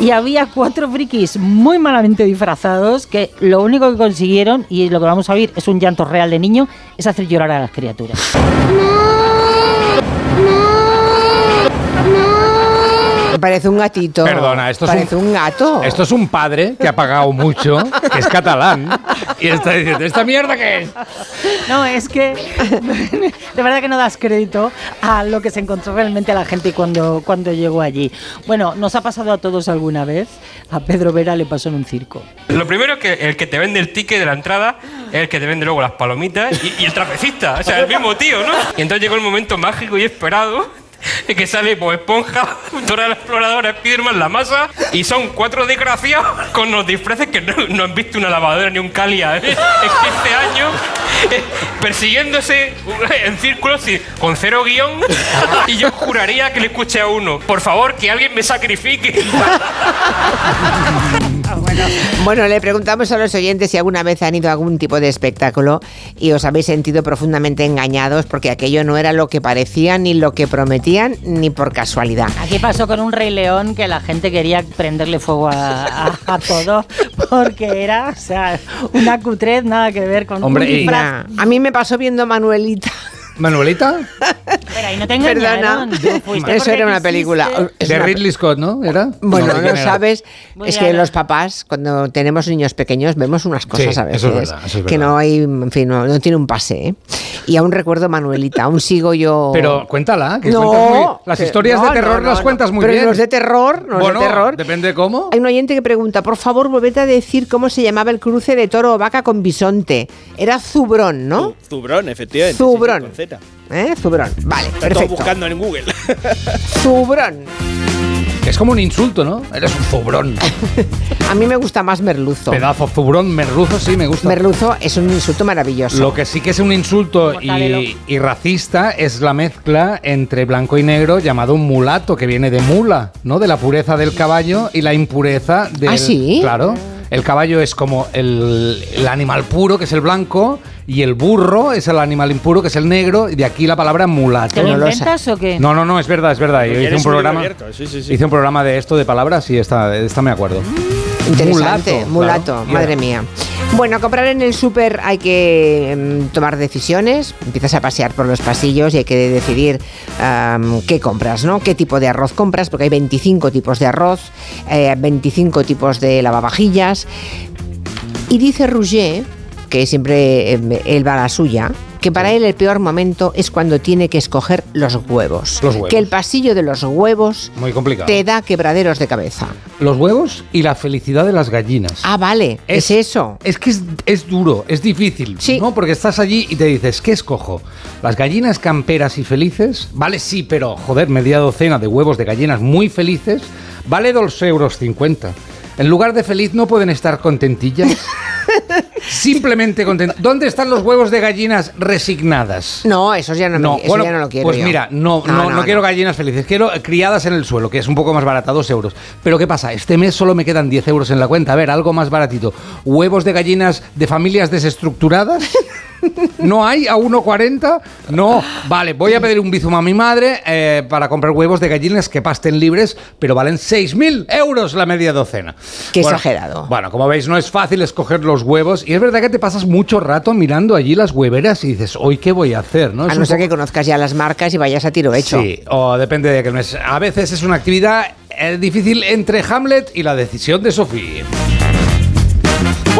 Y había cuatro frikis muy malamente disfrazados que lo único que consiguieron, y lo que vamos a oír es un llanto real de niño, es hacer llorar a las criaturas. Parece un gatito. Perdona, esto es Parece un, gato. Esto es un padre que ha pagado mucho, que es catalán, y está diciendo, ¿esta mierda qué es? No, es que de verdad que no das crédito a lo que se encontró realmente la gente cuando, cuando llegó allí. Bueno, nos ha pasado a todos alguna vez. A Pedro Vera le pasó en un circo. Lo primero es que el que te vende el ticket de la entrada es el que te vende luego las palomitas y, y el trapecista, o sea, el mismo tío, ¿no? Y entonces llegó el momento mágico y esperado que sale Bob Esponja, Dora la Exploradora, Spiderman, La Masa y son cuatro desgraciados con los disfraces que no, han visto una lavadora ni un calia ¿eh? este año eh, persiguiéndose en círculos con cero guion y yo juraría que le escuché a uno por favor que alguien me sacrifique Bueno, le preguntamos a los oyentes si alguna vez han ido a algún tipo de espectáculo y os habéis sentido profundamente engañados porque aquello no era lo que parecía ni lo que prometían ni por casualidad. Aquí pasó con un Rey León que la gente quería prenderle fuego a, a- a todo porque era, o sea, una cutrez nada que ver con Hombre, un y- disfraz. A mí me pasó viendo Manuelita. ¿Manuelita? Pero ahí no te Perdona, eso era una película. Es De una- Ridley Scott, ¿no? ¿Era? Bueno, ¿de no, era? sabes, Muy es que los papás, cuando tenemos niños pequeños, vemos unas cosas Sí, a veces eso es verdad, eso es que verdad. no hay, en fin, no, no tiene un pase. ¿eh? Y aún recuerdo Manuelita, aún sigo yo. Pero cuéntala, que No, muy- las que- historias no, de terror no, no, las cuentas muy Pero bien. los de terror, no bueno, de terror. depende cómo. Hay un oyente que pregunta, por favor, volvete a decir cómo se llamaba el cruce de toro o vaca con bisonte. Era Zubrón, ¿no? Zubrón, efectivamente. sí, Zubrón. con Z. ¿Eh? Zubrón. Vale, Está perfecto. buscando en Google. Zubrón. Es como un insulto, ¿no? Eres un zubrón. A mí me gusta más merluzo. Pedazo zubrón, merluzo, sí, me gusta. Merluzo es un insulto maravilloso. Lo que sí que es un insulto y, y racista es la mezcla entre blanco y negro llamado un mulato, que viene de mula, ¿no? De la pureza del caballo y la impureza del... ¿Ah, sí? Claro. El caballo es como el, el animal puro, que es el blanco, y el burro es el animal impuro, que es el negro, y de aquí la palabra mulato. ¿Te lo inventas o qué? No, no, no, es verdad, es verdad. Yo hice un programa, abierto, sí, sí, sí. hice un programa de esto de palabras y esta, esta me acuerdo. Interesante, Mulato, mulato, claro. madre mía. Bueno, a comprar en el súper hay que em, tomar decisiones. Empiezas a pasear por los pasillos y hay que decidir qué compras, ¿no? Qué tipo de arroz compras, porque hay 25 tipos de arroz, eh, 25 tipos de lavavajillas. Y dice Rouget, que siempre em, él va a la suya, que para él el peor momento es cuando tiene que escoger los huevos. Los huevos. Que el pasillo de los huevos Muy complicado. te da quebraderos de cabeza. Los huevos y la felicidad de las gallinas. Ah, vale, es, eso. Es que es, es duro, es difícil, ¿no? Porque estás allí y te dices, ¿qué escojo? ¿Las gallinas camperas y felices? Vale, sí, pero joder, media docena de huevos de gallinas muy felices vale 2 euros 50. En lugar de feliz no pueden estar contentillas. Simplemente contentas. ¿Dónde están los huevos de gallinas resignadas? No, eso ya no, me- eso bueno, ya no lo quiero Pues yo. mira, no, No, no, no, no no. quiero gallinas felices, quiero criadas en el suelo, que es un poco más barata, dos euros. Pero ¿qué pasa? Este mes solo me quedan 10 euros en la cuenta. A ver, algo más baratito. ¿Huevos de gallinas de familias desestructuradas? ¿No hay a 1,40? No. Vale, voy a pedir un bizum a mi madre eh, para comprar huevos de gallinas que pasten libres, pero valen 6.000 euros la media docena. Qué Bueno, exagerado. Bueno, como veis, no es fácil escoger los huevos y es verdad que te pasas mucho rato mirando allí las hueveras y dices, ¿hoy qué voy a hacer? ¿no? A Es no ser poco- que conozcas ya las marcas y vayas a tiro hecho. Sí, o depende de que no es. A veces es una actividad eh, difícil entre Hamlet y la decisión de Sofía.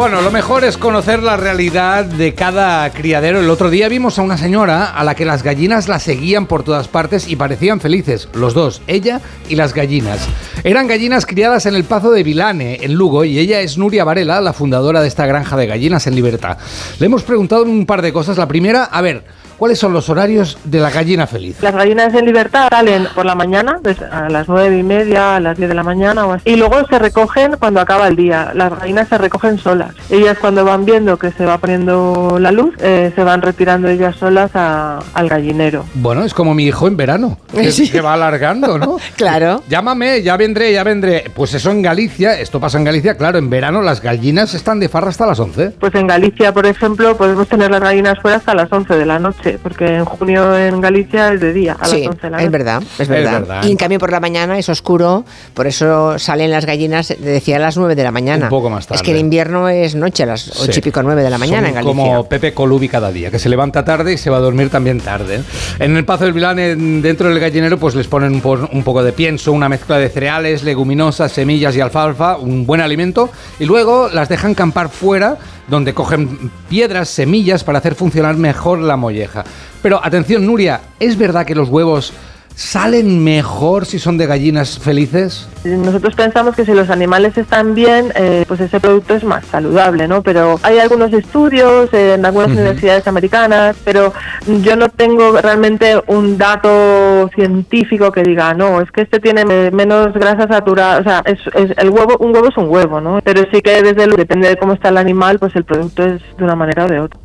Bueno, lo mejor es conocer la realidad de cada criadero. El otro día vimos a una señora a la que las gallinas la seguían por todas partes y parecían felices, los dos, ella y las gallinas. Eran gallinas criadas en el Pazo de Vilane, en Lugo, y ella es Nuria Varela, la fundadora de esta granja de gallinas en libertad. Le hemos preguntado un par de cosas. La primera, a ver, ¿cuáles son los horarios de la gallina feliz? Las gallinas en libertad salen por la mañana, a las nueve y media, a las 10 de la mañana o así. Y luego se recogen cuando acaba el día. Las gallinas se recogen solas. Ellas cuando van viendo que se va poniendo la luz, eh, se van retirando ellas solas a- al gallinero. Bueno, es como mi hijo en verano, que, Sí. que va alargando, ¿no? Claro. Llámame, ya vendré, ya vendré. Pues eso en Galicia, esto pasa en Galicia, claro, en verano las gallinas están de farra hasta las 11. Pues en Galicia, por ejemplo, podemos tener las gallinas fuera hasta las 11 de la noche, porque en junio en Galicia es de día, a Sí, las 11 de la noche. es verdad, es verdad. verdad. Y en cambio por la mañana es oscuro, por eso salen las gallinas, decía a las 9 de la mañana. Un poco más Es que en tarde. invierno es noche, a las 8 Sí. y pico 9 de la mañana en Galicia. como Pepe Colubi cada día, que se levanta tarde y se va a dormir también tarde. En el Pazo del Vilán, en- dentro del gallinero, pues les ponen un, po- un poco de pienso, una mezcla de cereales, leguminosas, semillas y alfalfa, un buen alimento, y luego las dejan campar fuera, donde cogen piedras, semillas, para hacer funcionar mejor la molleja. Pero atención, Nuria, ¿es verdad que los huevos salen mejor si son de gallinas felices? Nosotros pensamos que si los animales están bien, eh, pues ese producto es más saludable, ¿no? Pero hay algunos estudios en algunas Ujú. universidades americanas, pero yo no tengo realmente un dato científico que diga, no, es que este tiene me- menos grasa saturada, o sea, es, es- el huevo, un huevo es un huevo, ¿no? Pero sí que desde luego, depende de cómo está el animal, pues el producto es de una manera o de otra.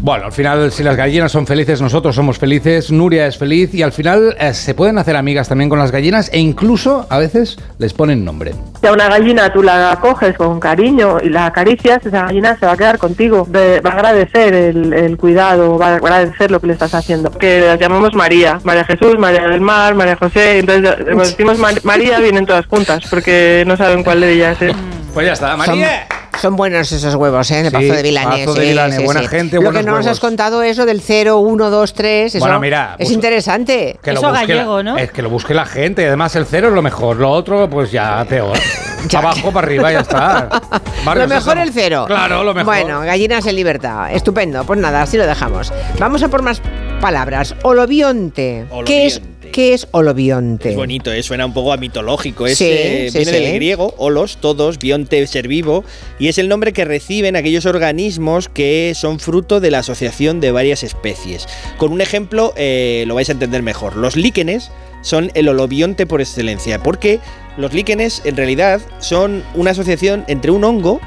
Bueno, al final, si las gallinas son felices, nosotros somos felices, Nuria es feliz y al final eh, se pueden hacer amigas también con las gallinas e incluso a veces les ponen nombre. Si a una gallina tú la coges con cariño y la acaricias, esa gallina se va a quedar contigo. Va a agradecer el, el cuidado, va a agradecer lo que le estás haciendo. Que las llamamos María. María Jesús, María del Mar, María José. Entonces, cuando decimos Mar- María, vienen todas juntas porque no saben cuál de ellas es. Pues ya está, María. Son, son buenos esos huevos, ¿eh? En el Sí, Pazo de Vilane. Pazo de sí, Vilane, sí, buena sí. gente, Lo que no nos has contado es lo del 0, 1, 2, 3. Eso Bueno, mira, es pues- interesante. Que lo busque la- Es que lo busque la gente. y Además, el cero es lo mejor. Lo otro, pues ya peor. Abajo para arriba, ya está. Lo Barrio mejor Sésamo. el cero. Claro, lo mejor. Bueno, gallinas en libertad. Estupendo. Pues nada, así lo dejamos. Vamos a por más palabras. Olobionte. ¿Qué es, qué es olobionte? Es bonito, ¿eh? suena un poco a mitológico. Es, Sí, eh, sí, viene sí. del griego, olos, todos, bionte, ser vivo, y es el nombre que reciben aquellos organismos que son fruto de la asociación de varias especies. Con un ejemplo eh, lo vais a entender mejor. Los líquenes son el holobionte por excelencia, porque los líquenes en realidad son una asociación entre un hongo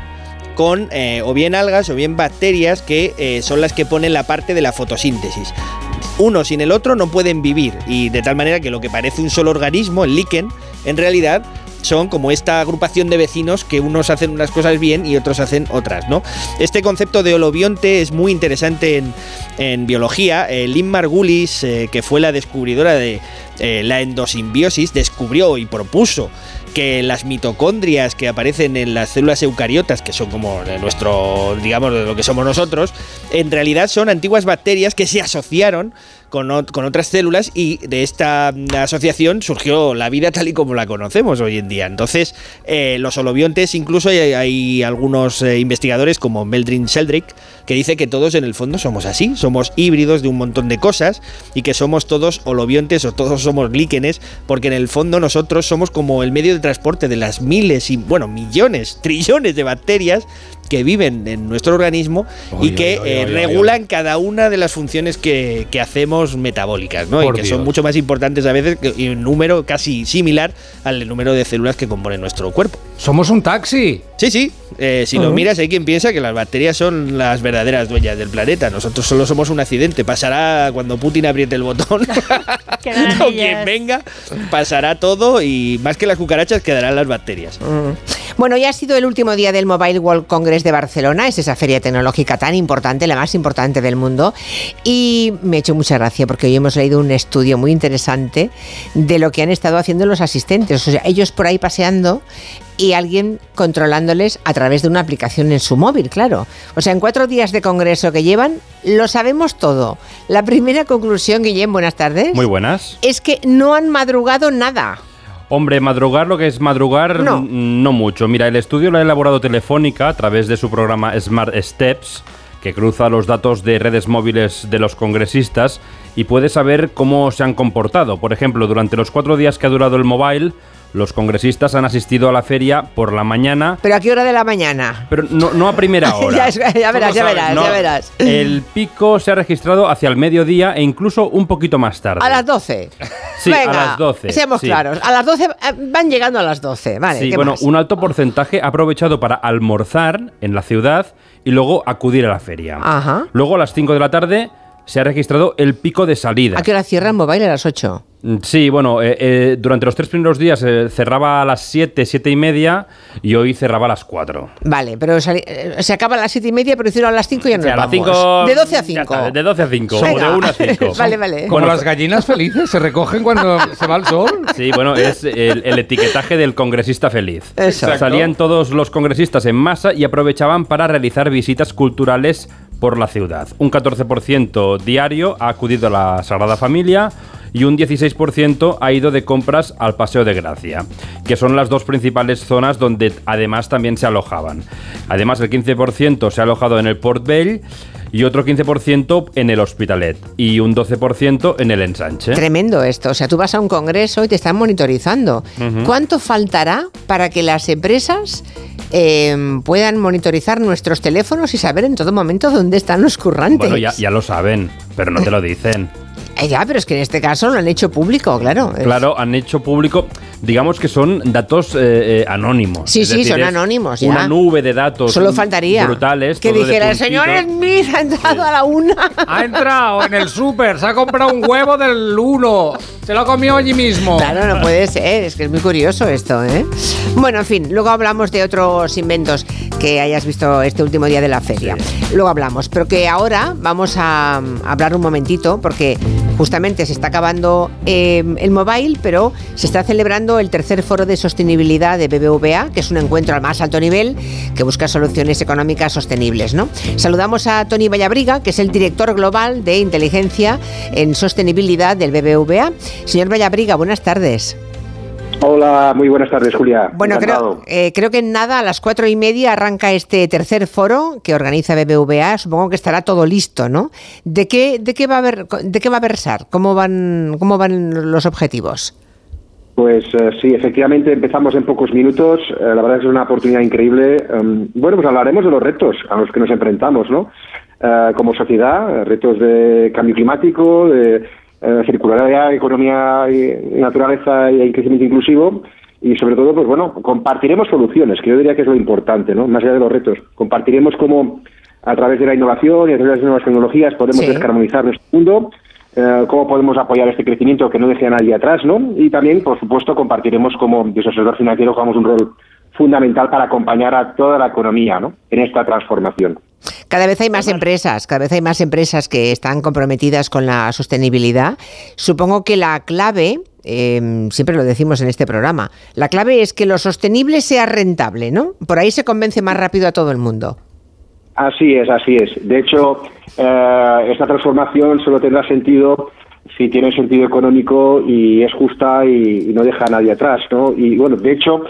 con eh, o bien algas o bien bacterias que eh, son las que ponen la parte de la fotosíntesis. Uno sin el otro no pueden vivir y de tal manera que lo que parece un solo organismo, el líquen, en realidad son como esta agrupación de vecinos que unos hacen unas cosas bien y otros hacen otras, ¿no? Este concepto de holobionte es muy interesante en, biología. Eh, Lynn Margulis, eh, que fue la descubridora de eh, la endosimbiosis, descubrió y propuso que las mitocondrias que aparecen en las células eucariotas, que son como de nuestro, digamos, de lo que somos nosotros, en realidad son antiguas bacterias que se asociaron con, ot- con otras células y de esta mm, asociación surgió la vida tal y como la conocemos hoy en día. Entonces, eh, los holobiontes, incluso hay, hay algunos eh, investigadores como Meldrin Sheldrick, que dice que todos en el fondo somos así, somos híbridos de un montón de cosas y que somos todos holobiontes o todos somos líquenes, porque en el fondo nosotros somos como el medio de transporte de las miles y, bueno, millones, trillones de bacterias que viven en nuestro organismo y que oy, oy, eh, regulan cada una de las funciones que, que hacemos metabólicas, ¿no? Por y que Dios. son mucho más importantes a veces que- y un número casi similar al número de células que componen nuestro cuerpo. Somos un taxi. Sí, sí. eh, si lo Ujú. miras, hay quien piensa que las bacterias son las verdaderas dueñas del planeta. Nosotros solo somos un accidente. Pasará cuando Putin apriete el botón. O quien venga, pasará todo y más que las cucarachas quedarán las bacterias. Bueno, ya ha sido el último día del Mobile World Congress de Barcelona, es esa feria tecnológica tan importante, la más importante del mundo, y me ha hecho mucha gracia porque hoy hemos leído un estudio muy interesante de lo que han estado haciendo los asistentes, o sea, ellos por ahí paseando y alguien controlándoles a través de una aplicación en su móvil, claro. O sea, en cuatro días de congreso que llevan, lo sabemos todo. La primera conclusión, Guillem, buenas tardes. Muy buenas. Es que no han madrugado nada. Hombre, madrugar lo que es madrugar, No. no mucho. Mira, el estudio lo ha elaborado Telefónica a través de su programa Smart Steps, que cruza los datos de redes móviles de los congresistas y puede saber cómo se han comportado. Por ejemplo, durante los cuatro días que ha durado el mobile, Los congresistas han asistido a la feria por la mañana, ¿Pero a qué hora de la mañana? pero no, no a primera hora. ya, verás, ya verás, No, ya verás. El pico se ha registrado hacia el mediodía e incluso un poquito más tarde. A las 12. Sí, a las 12, Seamos sí. claros. A las 12 eh, van llegando a las 12. Vale, sí, ¿qué bueno, más? un alto porcentaje ha aprovechado para almorzar en la ciudad y luego acudir a la feria. Ajá. Luego a las 5 de la tarde se ha registrado el pico de salida. ¿A qué hora cierran mobile? A las 8. Mm, Sí, bueno, eh, eh, durante los tres primeros días eh, cerraba a las 7, 7 y media y hoy cerraba a las 4. Vale, pero sali- eh, se acaba a las 7 y media, pero hicieron a las 5 y ya nos Sí, a las vamos. 5 De 12 a ya 5. está, de 12 a 5, Venga. o de 1 a 5. vale, vale. Como las gallinas felices, se recogen cuando se va el sol. Sí, bueno, es el, el etiquetaje del congresista feliz. Eso. Exacto. Salían todos los congresistas en masa y aprovechaban para realizar visitas culturales por la ciudad. Un 14% diario ha acudido a la Sagrada Familia y un 16% ha ido de compras al Paseo de Gracia, que son las dos principales zonas donde además también se alojaban. Además, el 15% se ha alojado en el Port Vell y otro 15% en el Hospitalet y un 12% en el Ensanche. Tremendo esto. O sea, tú vas a un congreso y te están monitorizando. ¿Cuánto faltará para que las empresas eh, puedan monitorizar nuestros teléfonos y saber en todo momento dónde están los currantes? Bueno, ya, ya lo saben, pero no te lo dicen. Eh, ya, pero es que en este caso lo han hecho público, claro. Claro, han hecho público, digamos que son datos eh, eh, anónimos. Sí, Es sí, decir, son es anónimos, ya. Una nube de datos Solo faltaría brutales. que dijera, el puntitos". señor Smith ha entrado a la una. Ha entrado en el súper, se ha comprado un huevo del 1. Se lo ha comido allí mismo. Claro, no puede ser, es que es muy curioso esto, ¿eh? Bueno, en fin, luego hablamos de otros inventos que hayas visto este último día de la feria. Luego hablamos, pero que ahora vamos a, a hablar un momentito, porque justamente se está acabando eh, el mobile, pero se está celebrando el tercer foro de sostenibilidad de BBVA, que es un encuentro al más alto nivel que busca soluciones económicas sostenibles, ¿no? Saludamos a Tony Vallabriga, que es el director global de inteligencia en sostenibilidad del BBVA. Señor Vallabriga, buenas tardes. Hola, muy buenas tardes, Julia. Bueno, Encantado. creo, eh, creo que en nada, a las cuatro y media arranca este tercer foro que organiza BBVA. Supongo que estará todo listo, ¿no? ¿De qué, de qué va a ver, de qué va a versar? ¿Cómo van, cómo van los objetivos? Pues eh, sí, efectivamente empezamos en pocos minutos. Eh, la verdad es que es una oportunidad increíble. Em, bueno, pues hablaremos de los retos a los que nos enfrentamos, ¿no? Eh, como sociedad, retos de cambio climático, de circularidad, economía y naturaleza y crecimiento inclusivo. Y sobre todo, pues bueno, compartiremos soluciones, que yo diría que es lo importante, ¿no? Más allá de los retos. Compartiremos cómo a través de la innovación y a través de las nuevas tecnologías podemos Sí. descarbonizar nuestro mundo, cómo podemos apoyar este crecimiento que no deje a nadie atrás, ¿no? Y también, por supuesto, compartiremos cómo desde el sector financiero jugamos un rol fundamental para acompañar a toda la economía, ¿no? En esta transformación. Cada vez hay más empresas, cada vez hay más empresas que están comprometidas con la sostenibilidad. Supongo que la clave, eh, siempre lo decimos en este programa, la clave es que lo sostenible sea rentable, ¿no? Por ahí se convence más rápido a todo el mundo. Así es, así es. De hecho, eh, esta transformación solo tendrá sentido si tiene sentido económico y es justa y, no deja a nadie atrás, ¿no? Y bueno, de hecho,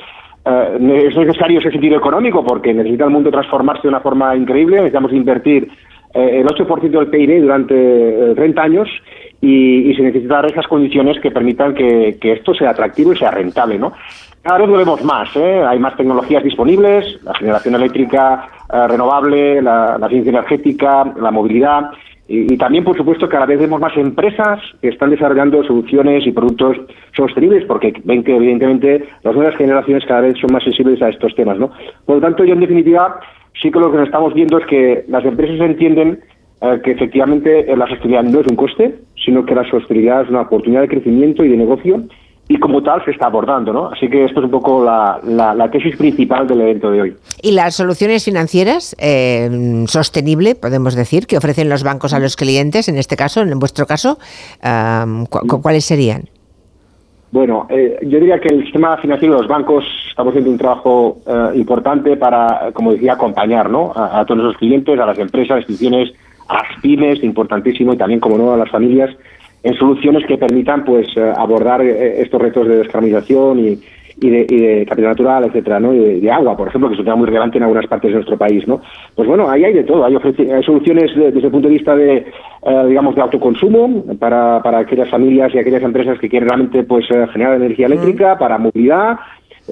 eh, es necesario ese sentido económico porque necesita el mundo transformarse de una forma increíble. Necesitamos invertir eh, el 8% del PIB durante eh, 30 años y, y se necesitan esas condiciones que permitan que, que esto sea atractivo y sea rentable, ¿no? Cada vez lo vemos más, ¿eh? hay más tecnologías disponibles, la generación eléctrica eh, renovable, la, ciencia energética, la movilidad y, también, por supuesto, cada vez vemos más empresas que están desarrollando soluciones y productos sostenibles porque ven que, evidentemente, las nuevas generaciones cada vez son más sensibles a estos temas, ¿no? Por lo tanto, yo, en definitiva, sí que lo que estamos viendo es que las empresas entienden eh, que efectivamente la sostenibilidad no es un coste, sino que la sostenibilidad es una oportunidad de crecimiento y de negocio y como tal se está abordando, ¿no? Así que esto es un poco la, la- la tesis principal del evento de hoy. Y las soluciones financieras eh, sostenible, podemos decir, que ofrecen los bancos a los clientes, en este caso, en vuestro caso, cu- cu- ¿cuáles serían? Bueno, eh, yo diría que el sistema financiero de los bancos estamos haciendo un trabajo eh, importante para, como decía, acompañar ¿no? a, a todos nuestros clientes, a las empresas, instituciones, a las pymes, importantísimo, y también, como no, a las familias, en soluciones que permitan pues eh, abordar eh, estos retos de descarbonización y, y de, y de capital natural, etcétera, ¿no? Y de, de agua, por ejemplo, que es un tema muy relevante en algunas partes de nuestro país, ¿no? Pues bueno, ahí hay de todo. Hay, hay soluciones de- desde el punto de vista de, eh, digamos, de autoconsumo para, para aquellas familias y aquellas empresas que quieren realmente, pues, generar energía eléctrica, para movilidad,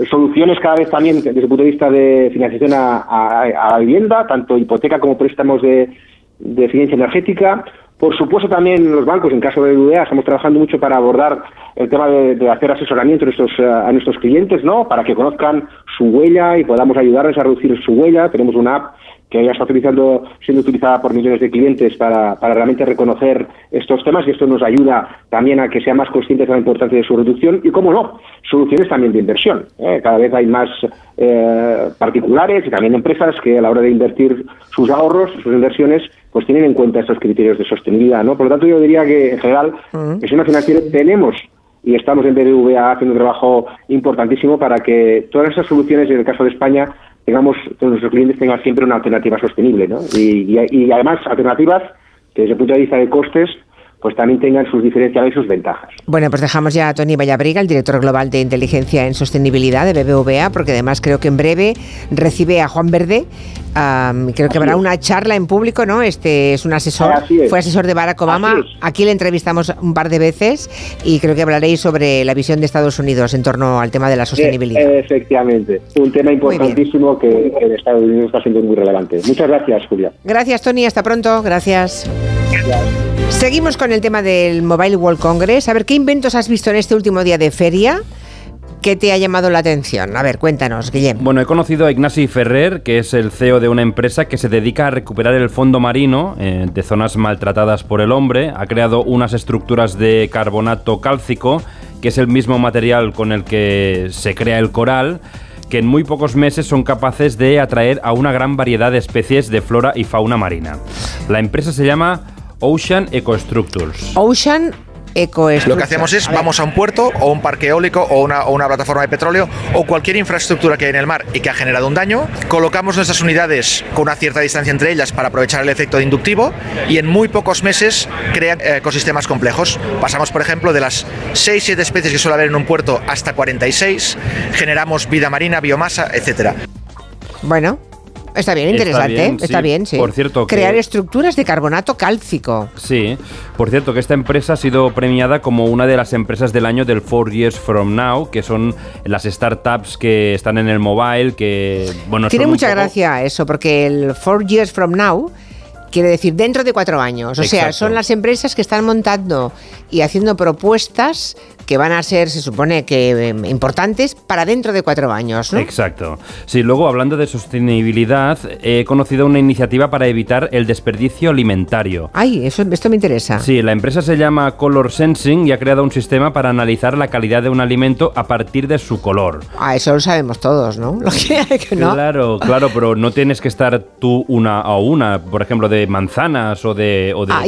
soluciones cada vez también desde el punto de vista de financiación a, a- a la vivienda, tanto hipoteca como préstamos de, de eficiencia energética. Por supuesto, también los bancos, en caso de BBVA, estamos trabajando mucho para abordar el tema de, hacer asesoramiento a nuestros, eh, a nuestros clientes, ¿no? Para que conozcan su huella y podamos ayudarles a reducir su huella. Tenemos una app que ya está utilizando, siendo utilizada por millones de clientes para, realmente reconocer estos temas y esto nos ayuda también a que sean más conscientes de la importancia de su reducción y, como no, soluciones también de inversión. ¿eh? Cada vez hay más eh, particulares y también empresas que a la hora de invertir sus ahorros, sus inversiones, pues tienen en cuenta estos criterios de sostenibilidad. ¿no? Por lo tanto, yo diría que en general, en sistema financiero tenemos y estamos en BBVA haciendo un trabajo importantísimo para que todas esas soluciones, en el caso de España, tengamos, que nuestros clientes tengan siempre una alternativa sostenible, ¿no? Y, y- y además alternativas que desde el punto de vista de costes, pues también tengan sus diferenciales y sus ventajas. Bueno, pues dejamos ya a Tony Vallabriga, el director global de inteligencia en sostenibilidad de BBVA, porque además creo que en breve recibe a Juan Verde. creo que habrá es. una charla en público, ¿no? Este es un asesor, es. fue asesor de Barack Obama. Aquí le entrevistamos un par de veces y creo que hablaréis sobre la visión de Estados Unidos en torno al tema de la sostenibilidad. Eh, efectivamente, un tema importantísimo que, que en Estados Unidos está siendo muy relevante. Muchas gracias, Julia. Gracias, Tony. Hasta pronto. Gracias. Seguimos con el tema del Mobile World Congress. A ver, ¿qué inventos has visto en este último día de feria que te ha llamado la atención? A ver, cuéntanos, Guillem. Bueno, he conocido a Ignasi Ferrer, que es el CEO de una empresa que se dedica a recuperar el fondo marino eh, de zonas maltratadas por el hombre. Ha creado unas estructuras de carbonato cálcico, que es el mismo material con el que se crea el coral que en muy pocos meses son capaces de atraer a una gran variedad de especies de flora y fauna marina. La empresa se llama Ocean Ecostructures. Ocean Eco Lo que hacemos es, vamos a un puerto o un parque eólico o una, o una plataforma de petróleo o cualquier infraestructura que hay en el mar y que ha generado un daño, colocamos nuestras unidades con una cierta distancia entre ellas para aprovechar el efecto de inductivo y en muy pocos meses crean eh, ecosistemas complejos. Pasamos, por ejemplo, de las 6-7 especies que suele haber en un puerto hasta 46, generamos vida marina, biomasa, etcétera. Bueno, está bien, Está interesante. Está bien, sí. Por cierto, que- Crear estructuras de carbonato cálcico. Sí, por cierto que esta empresa ha sido premiada como una de las empresas del año del Four Years From Now, que son las startups que están en el mobile, que bueno, Tiene mucha poco- gracia eso, porque el Four Years From Now quiere decir dentro de cuatro años. O sea, son las empresas que están montando y haciendo propuestas que van a ser, se supone que eh, importantes para dentro de cuatro años, ¿no? Exacto. Sí, luego hablando de sostenibilidad, he conocido una iniciativa para evitar el desperdicio alimentario. Ay, eso, esto me interesa. Sí, la empresa se llama Color Sensing y ha creado un sistema para analizar la calidad de un alimento a partir de su color. Ah, eso lo sabemos todos, ¿no? Lo que hay que no. Claro, claro, pero no tienes que estar tú una a una, por ejemplo, de manzanas o de, o de Ah,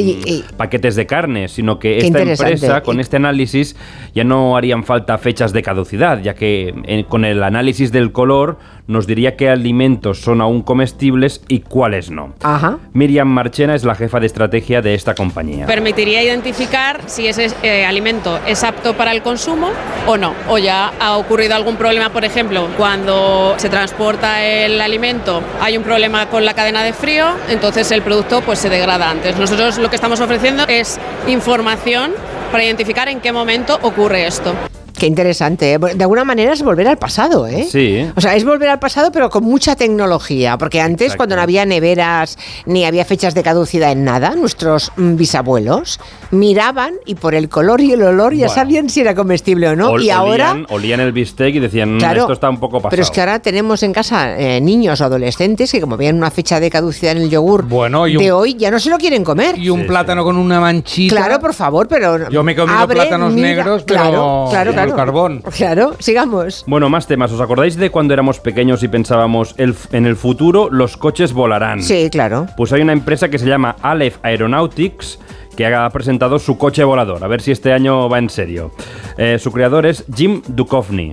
paquetes de carne, sino que esta empresa, con este análisis, ya no harían falta fechas de caducidad, ya que eh, con el análisis del color nos diría qué alimentos son aún comestibles y cuáles no. Ajá. Miriam Marchena es la jefa de estrategia de esta compañía. Permitiría identificar si ese eh, alimento es apto para el consumo o no. O ya ha ocurrido algún problema, por ejemplo, cuando se transporta el alimento, hay un problema con la cadena de frío, entonces el producto pues se degrada antes. Nosotros lo que estamos ofreciendo es información para identificar en qué momento ocurre esto. Qué interesante. ¿eh? De alguna manera es volver al pasado, ¿eh? Sí. O sea, es volver al pasado, pero con mucha tecnología. Porque antes, Exacto. cuando no había neveras ni había fechas de caducidad en nada, nuestros mm, bisabuelos miraban y por el color y el olor ya Bueno. sabían si era comestible o no. Ol- y ahora. olían, el bistec y decían, "Mm, Claro, esto está un poco pasado. Pero es que ahora tenemos en casa eh, niños o adolescentes que como vean una fecha de caducidad en el yogur Bueno, y un- de hoy, ya no se lo quieren comer. Y un plátano con una manchita. Claro, por favor, pero... Yo me he comido abre, plátanos mira- negros, pero claro, claro, con claro. el carbón. Claro, sigamos. Bueno, más temas. ¿Os acordáis de cuando éramos pequeños y pensábamos el, en el futuro los coches volarán? Sí, claro. Pues hay una empresa que se llama Aleph Aeronautics que ha presentado su coche volador. A ver si este año va en serio. Eh, su creador es Jim Duchovny.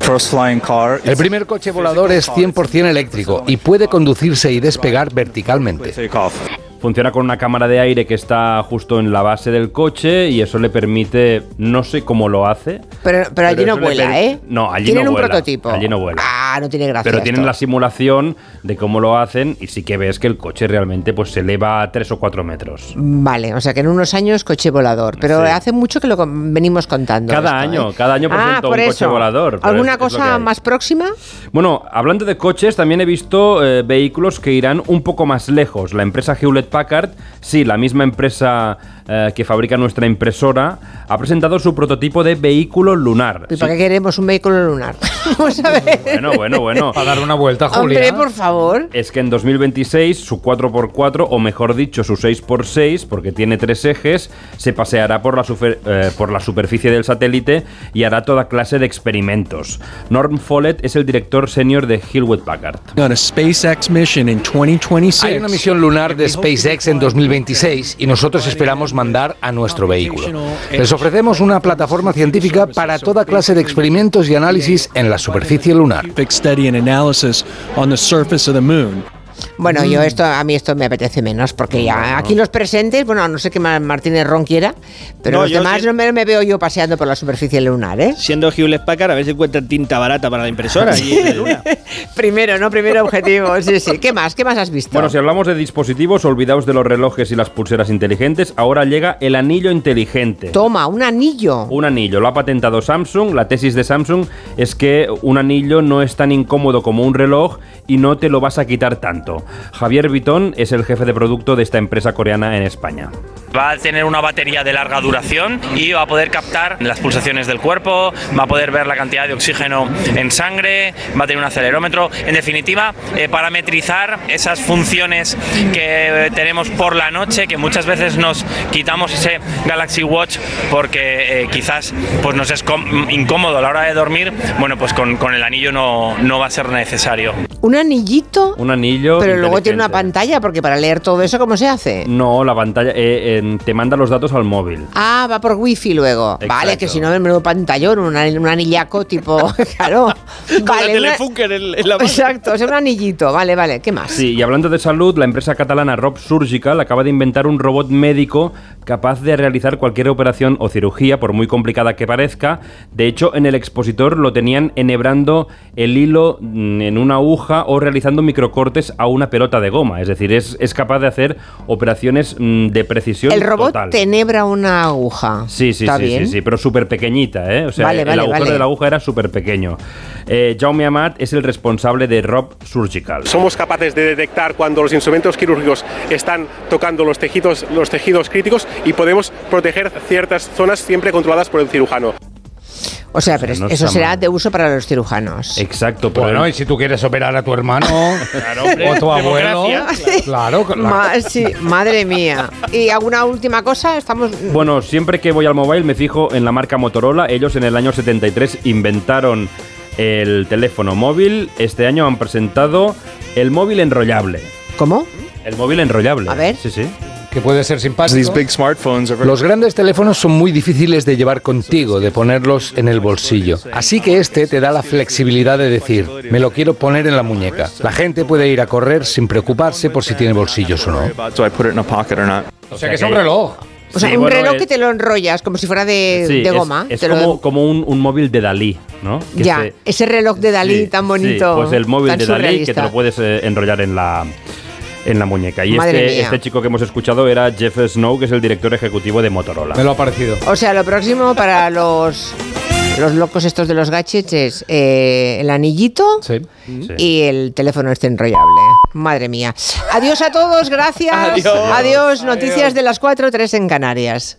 El primer coche volador es 100% eléctrico y puede conducirse y despegar verticalmente. Funciona con una cámara de aire que está justo en la base del coche y eso le permite, no sé cómo lo hace. Pero, pero allí no vuela, ¿eh? No, allí Tienen no un vuela. prototipo. Allí no vuela. Ah, no tiene gracia. Pero tienen la simulación de cómo lo hacen y sí que ves que el coche realmente pues se eleva a 3 o 4 metros. Vale, o sea que en unos años coche volador. Pero Sí. hace mucho que lo venimos contando. Cada esto, año, ¿eh? cada año ah, presento por un coche eso. volador. pero ¿Alguna es- cosa más próxima? Bueno, hablando de coches, también he visto eh, vehículos que irán un poco más lejos. La empresa Hewlett Packard, sí, la misma empresa eh, que fabrica nuestra impresora, ha presentado su prototipo de vehículo lunar. ¿Y para qué queremos un vehículo lunar? Vamos a ver. Bueno, bueno, bueno. Para dar una vuelta, Julia. Hombre, por favor. Es que en 2026 su 4x4, o mejor dicho, su 6x6, porque tiene tres ejes, se paseará por la, sufer- eh, por la superficie del satélite y hará toda clase de experimentos. Norm Follett es el director senior de Hewlett Packard. On a SpaceX mission in 2026. Hay una misión lunar de SpaceX en 2026 y nosotros esperamos mandar a nuestro vehículo. Les ofrecemos una plataforma científica para toda clase de experimentos y análisis en la superficie lunar. Bueno, yo Mm. esto a mí esto me apetece menos porque ya aquí los presentes, bueno, no sé qué más Martínez Ron quiera, pero No, los demás no me, me veo yo paseando por la superficie lunar, ¿eh? Siendo Hewlett Packard, a ver si encuentran tinta barata para la impresora. y en la luna. Primero, no primero objetivo, sí, sí. ¿Qué más? ¿Qué más has visto? Bueno, si hablamos de dispositivos, olvidaos de los relojes y las pulseras inteligentes, ahora llega el anillo inteligente. Toma, un anillo. Un anillo, lo ha patentado Samsung. La tesis de Samsung es que un anillo no es tan incómodo como un reloj y no te lo vas a quitar tanto. Javier Vitón es el jefe de producto de esta empresa coreana en España. Va a tener una batería de larga duración y va a poder captar las pulsaciones del cuerpo, va a poder ver la cantidad de oxígeno en sangre, va a tener un acelerómetro, en definitiva, eh, parametrizar esas funciones que tenemos por la noche, que muchas veces nos quitamos ese Galaxy Watch porque eh, quizás pues nos es incómodo a la hora de dormir, bueno, pues con, con el anillo no, no va a ser necesario. Un anillo, Un anillo. Pero luego tiene una pantalla porque para leer todo eso, ¿cómo se hace? No, la pantalla eh, te manda los datos al móvil. Ah, va por wifi luego. Vale, que si no, me pantallón, un, un anillaco tipo. claro. Con la Vale, una- en, en la mano. Exacto, o sea, un anillito. Vale, vale. ¿Qué más? Sí, y hablando de salud, la empresa catalana Rob Surgical acaba de inventar un robot médico capaz de realizar cualquier operación o cirugía, por muy complicada que parezca. De hecho, en el expositor lo tenían enhebrando el hilo mm, en una aguja o realizando microcortes a una pelota de goma. Es decir, es, es capaz de hacer operaciones mm, de precisión El robot total. tenebra una aguja. Sí, sí, ¿Está sí, sí, sí, pero súper pequeñita, ¿eh? O sea, Vale, el agujero vale. de la aguja era súper pequeño. Eh, Jaume Amat es el responsable de Rob Surgical. Somos capaces de detectar cuando los instrumentos quirúrgicos están tocando los tejidos, los tejidos críticos y podemos proteger ciertas zonas siempre controladas por el cirujano. O sea, pero no eso será mal. de uso para los cirujanos. Exacto, pero Bueno, y si tú quieres operar a tu hermano hombre, o tu abuelo, claro, claro. Ma- sí, madre mía. ¿Y alguna última cosa? Estamos. Bueno, siempre que voy al mobile me fijo en la marca Motorola. Ellos en el año 73 inventaron el teléfono móvil. Este año han presentado el móvil enrollable. ¿Cómo? El móvil enrollable. A ver. Sí, sí. Que puede ser simpático. Los grandes teléfonos son muy difíciles de llevar contigo, de ponerlos en el bolsillo. Así que este te da la flexibilidad de decir, me lo quiero poner en la muñeca. La gente puede ir a correr sin preocuparse por si tiene bolsillos o no. O sea, que es un reloj. O sea, Sí, un bueno, reloj es- que te lo enrollas como si fuera de, Sí, de es- goma. Es, lo- como, un, un móvil de Dalí, ¿no? Que ya, se- ese reloj de Dalí Sí, tan sí, bonito. pues el móvil de Dalí que te lo puedes eh, enrollar en la en la muñeca. Y este, este chico que hemos escuchado era Jeff Snow, que es el director ejecutivo de Motorola. Me lo ha parecido. O sea, lo próximo para los los locos estos de los gadgets es eh, el anillito y el teléfono este enrollable. Madre mía. Adiós a todos, gracias. Adiós. Adiós. Noticias de las 4, 3 en Canarias.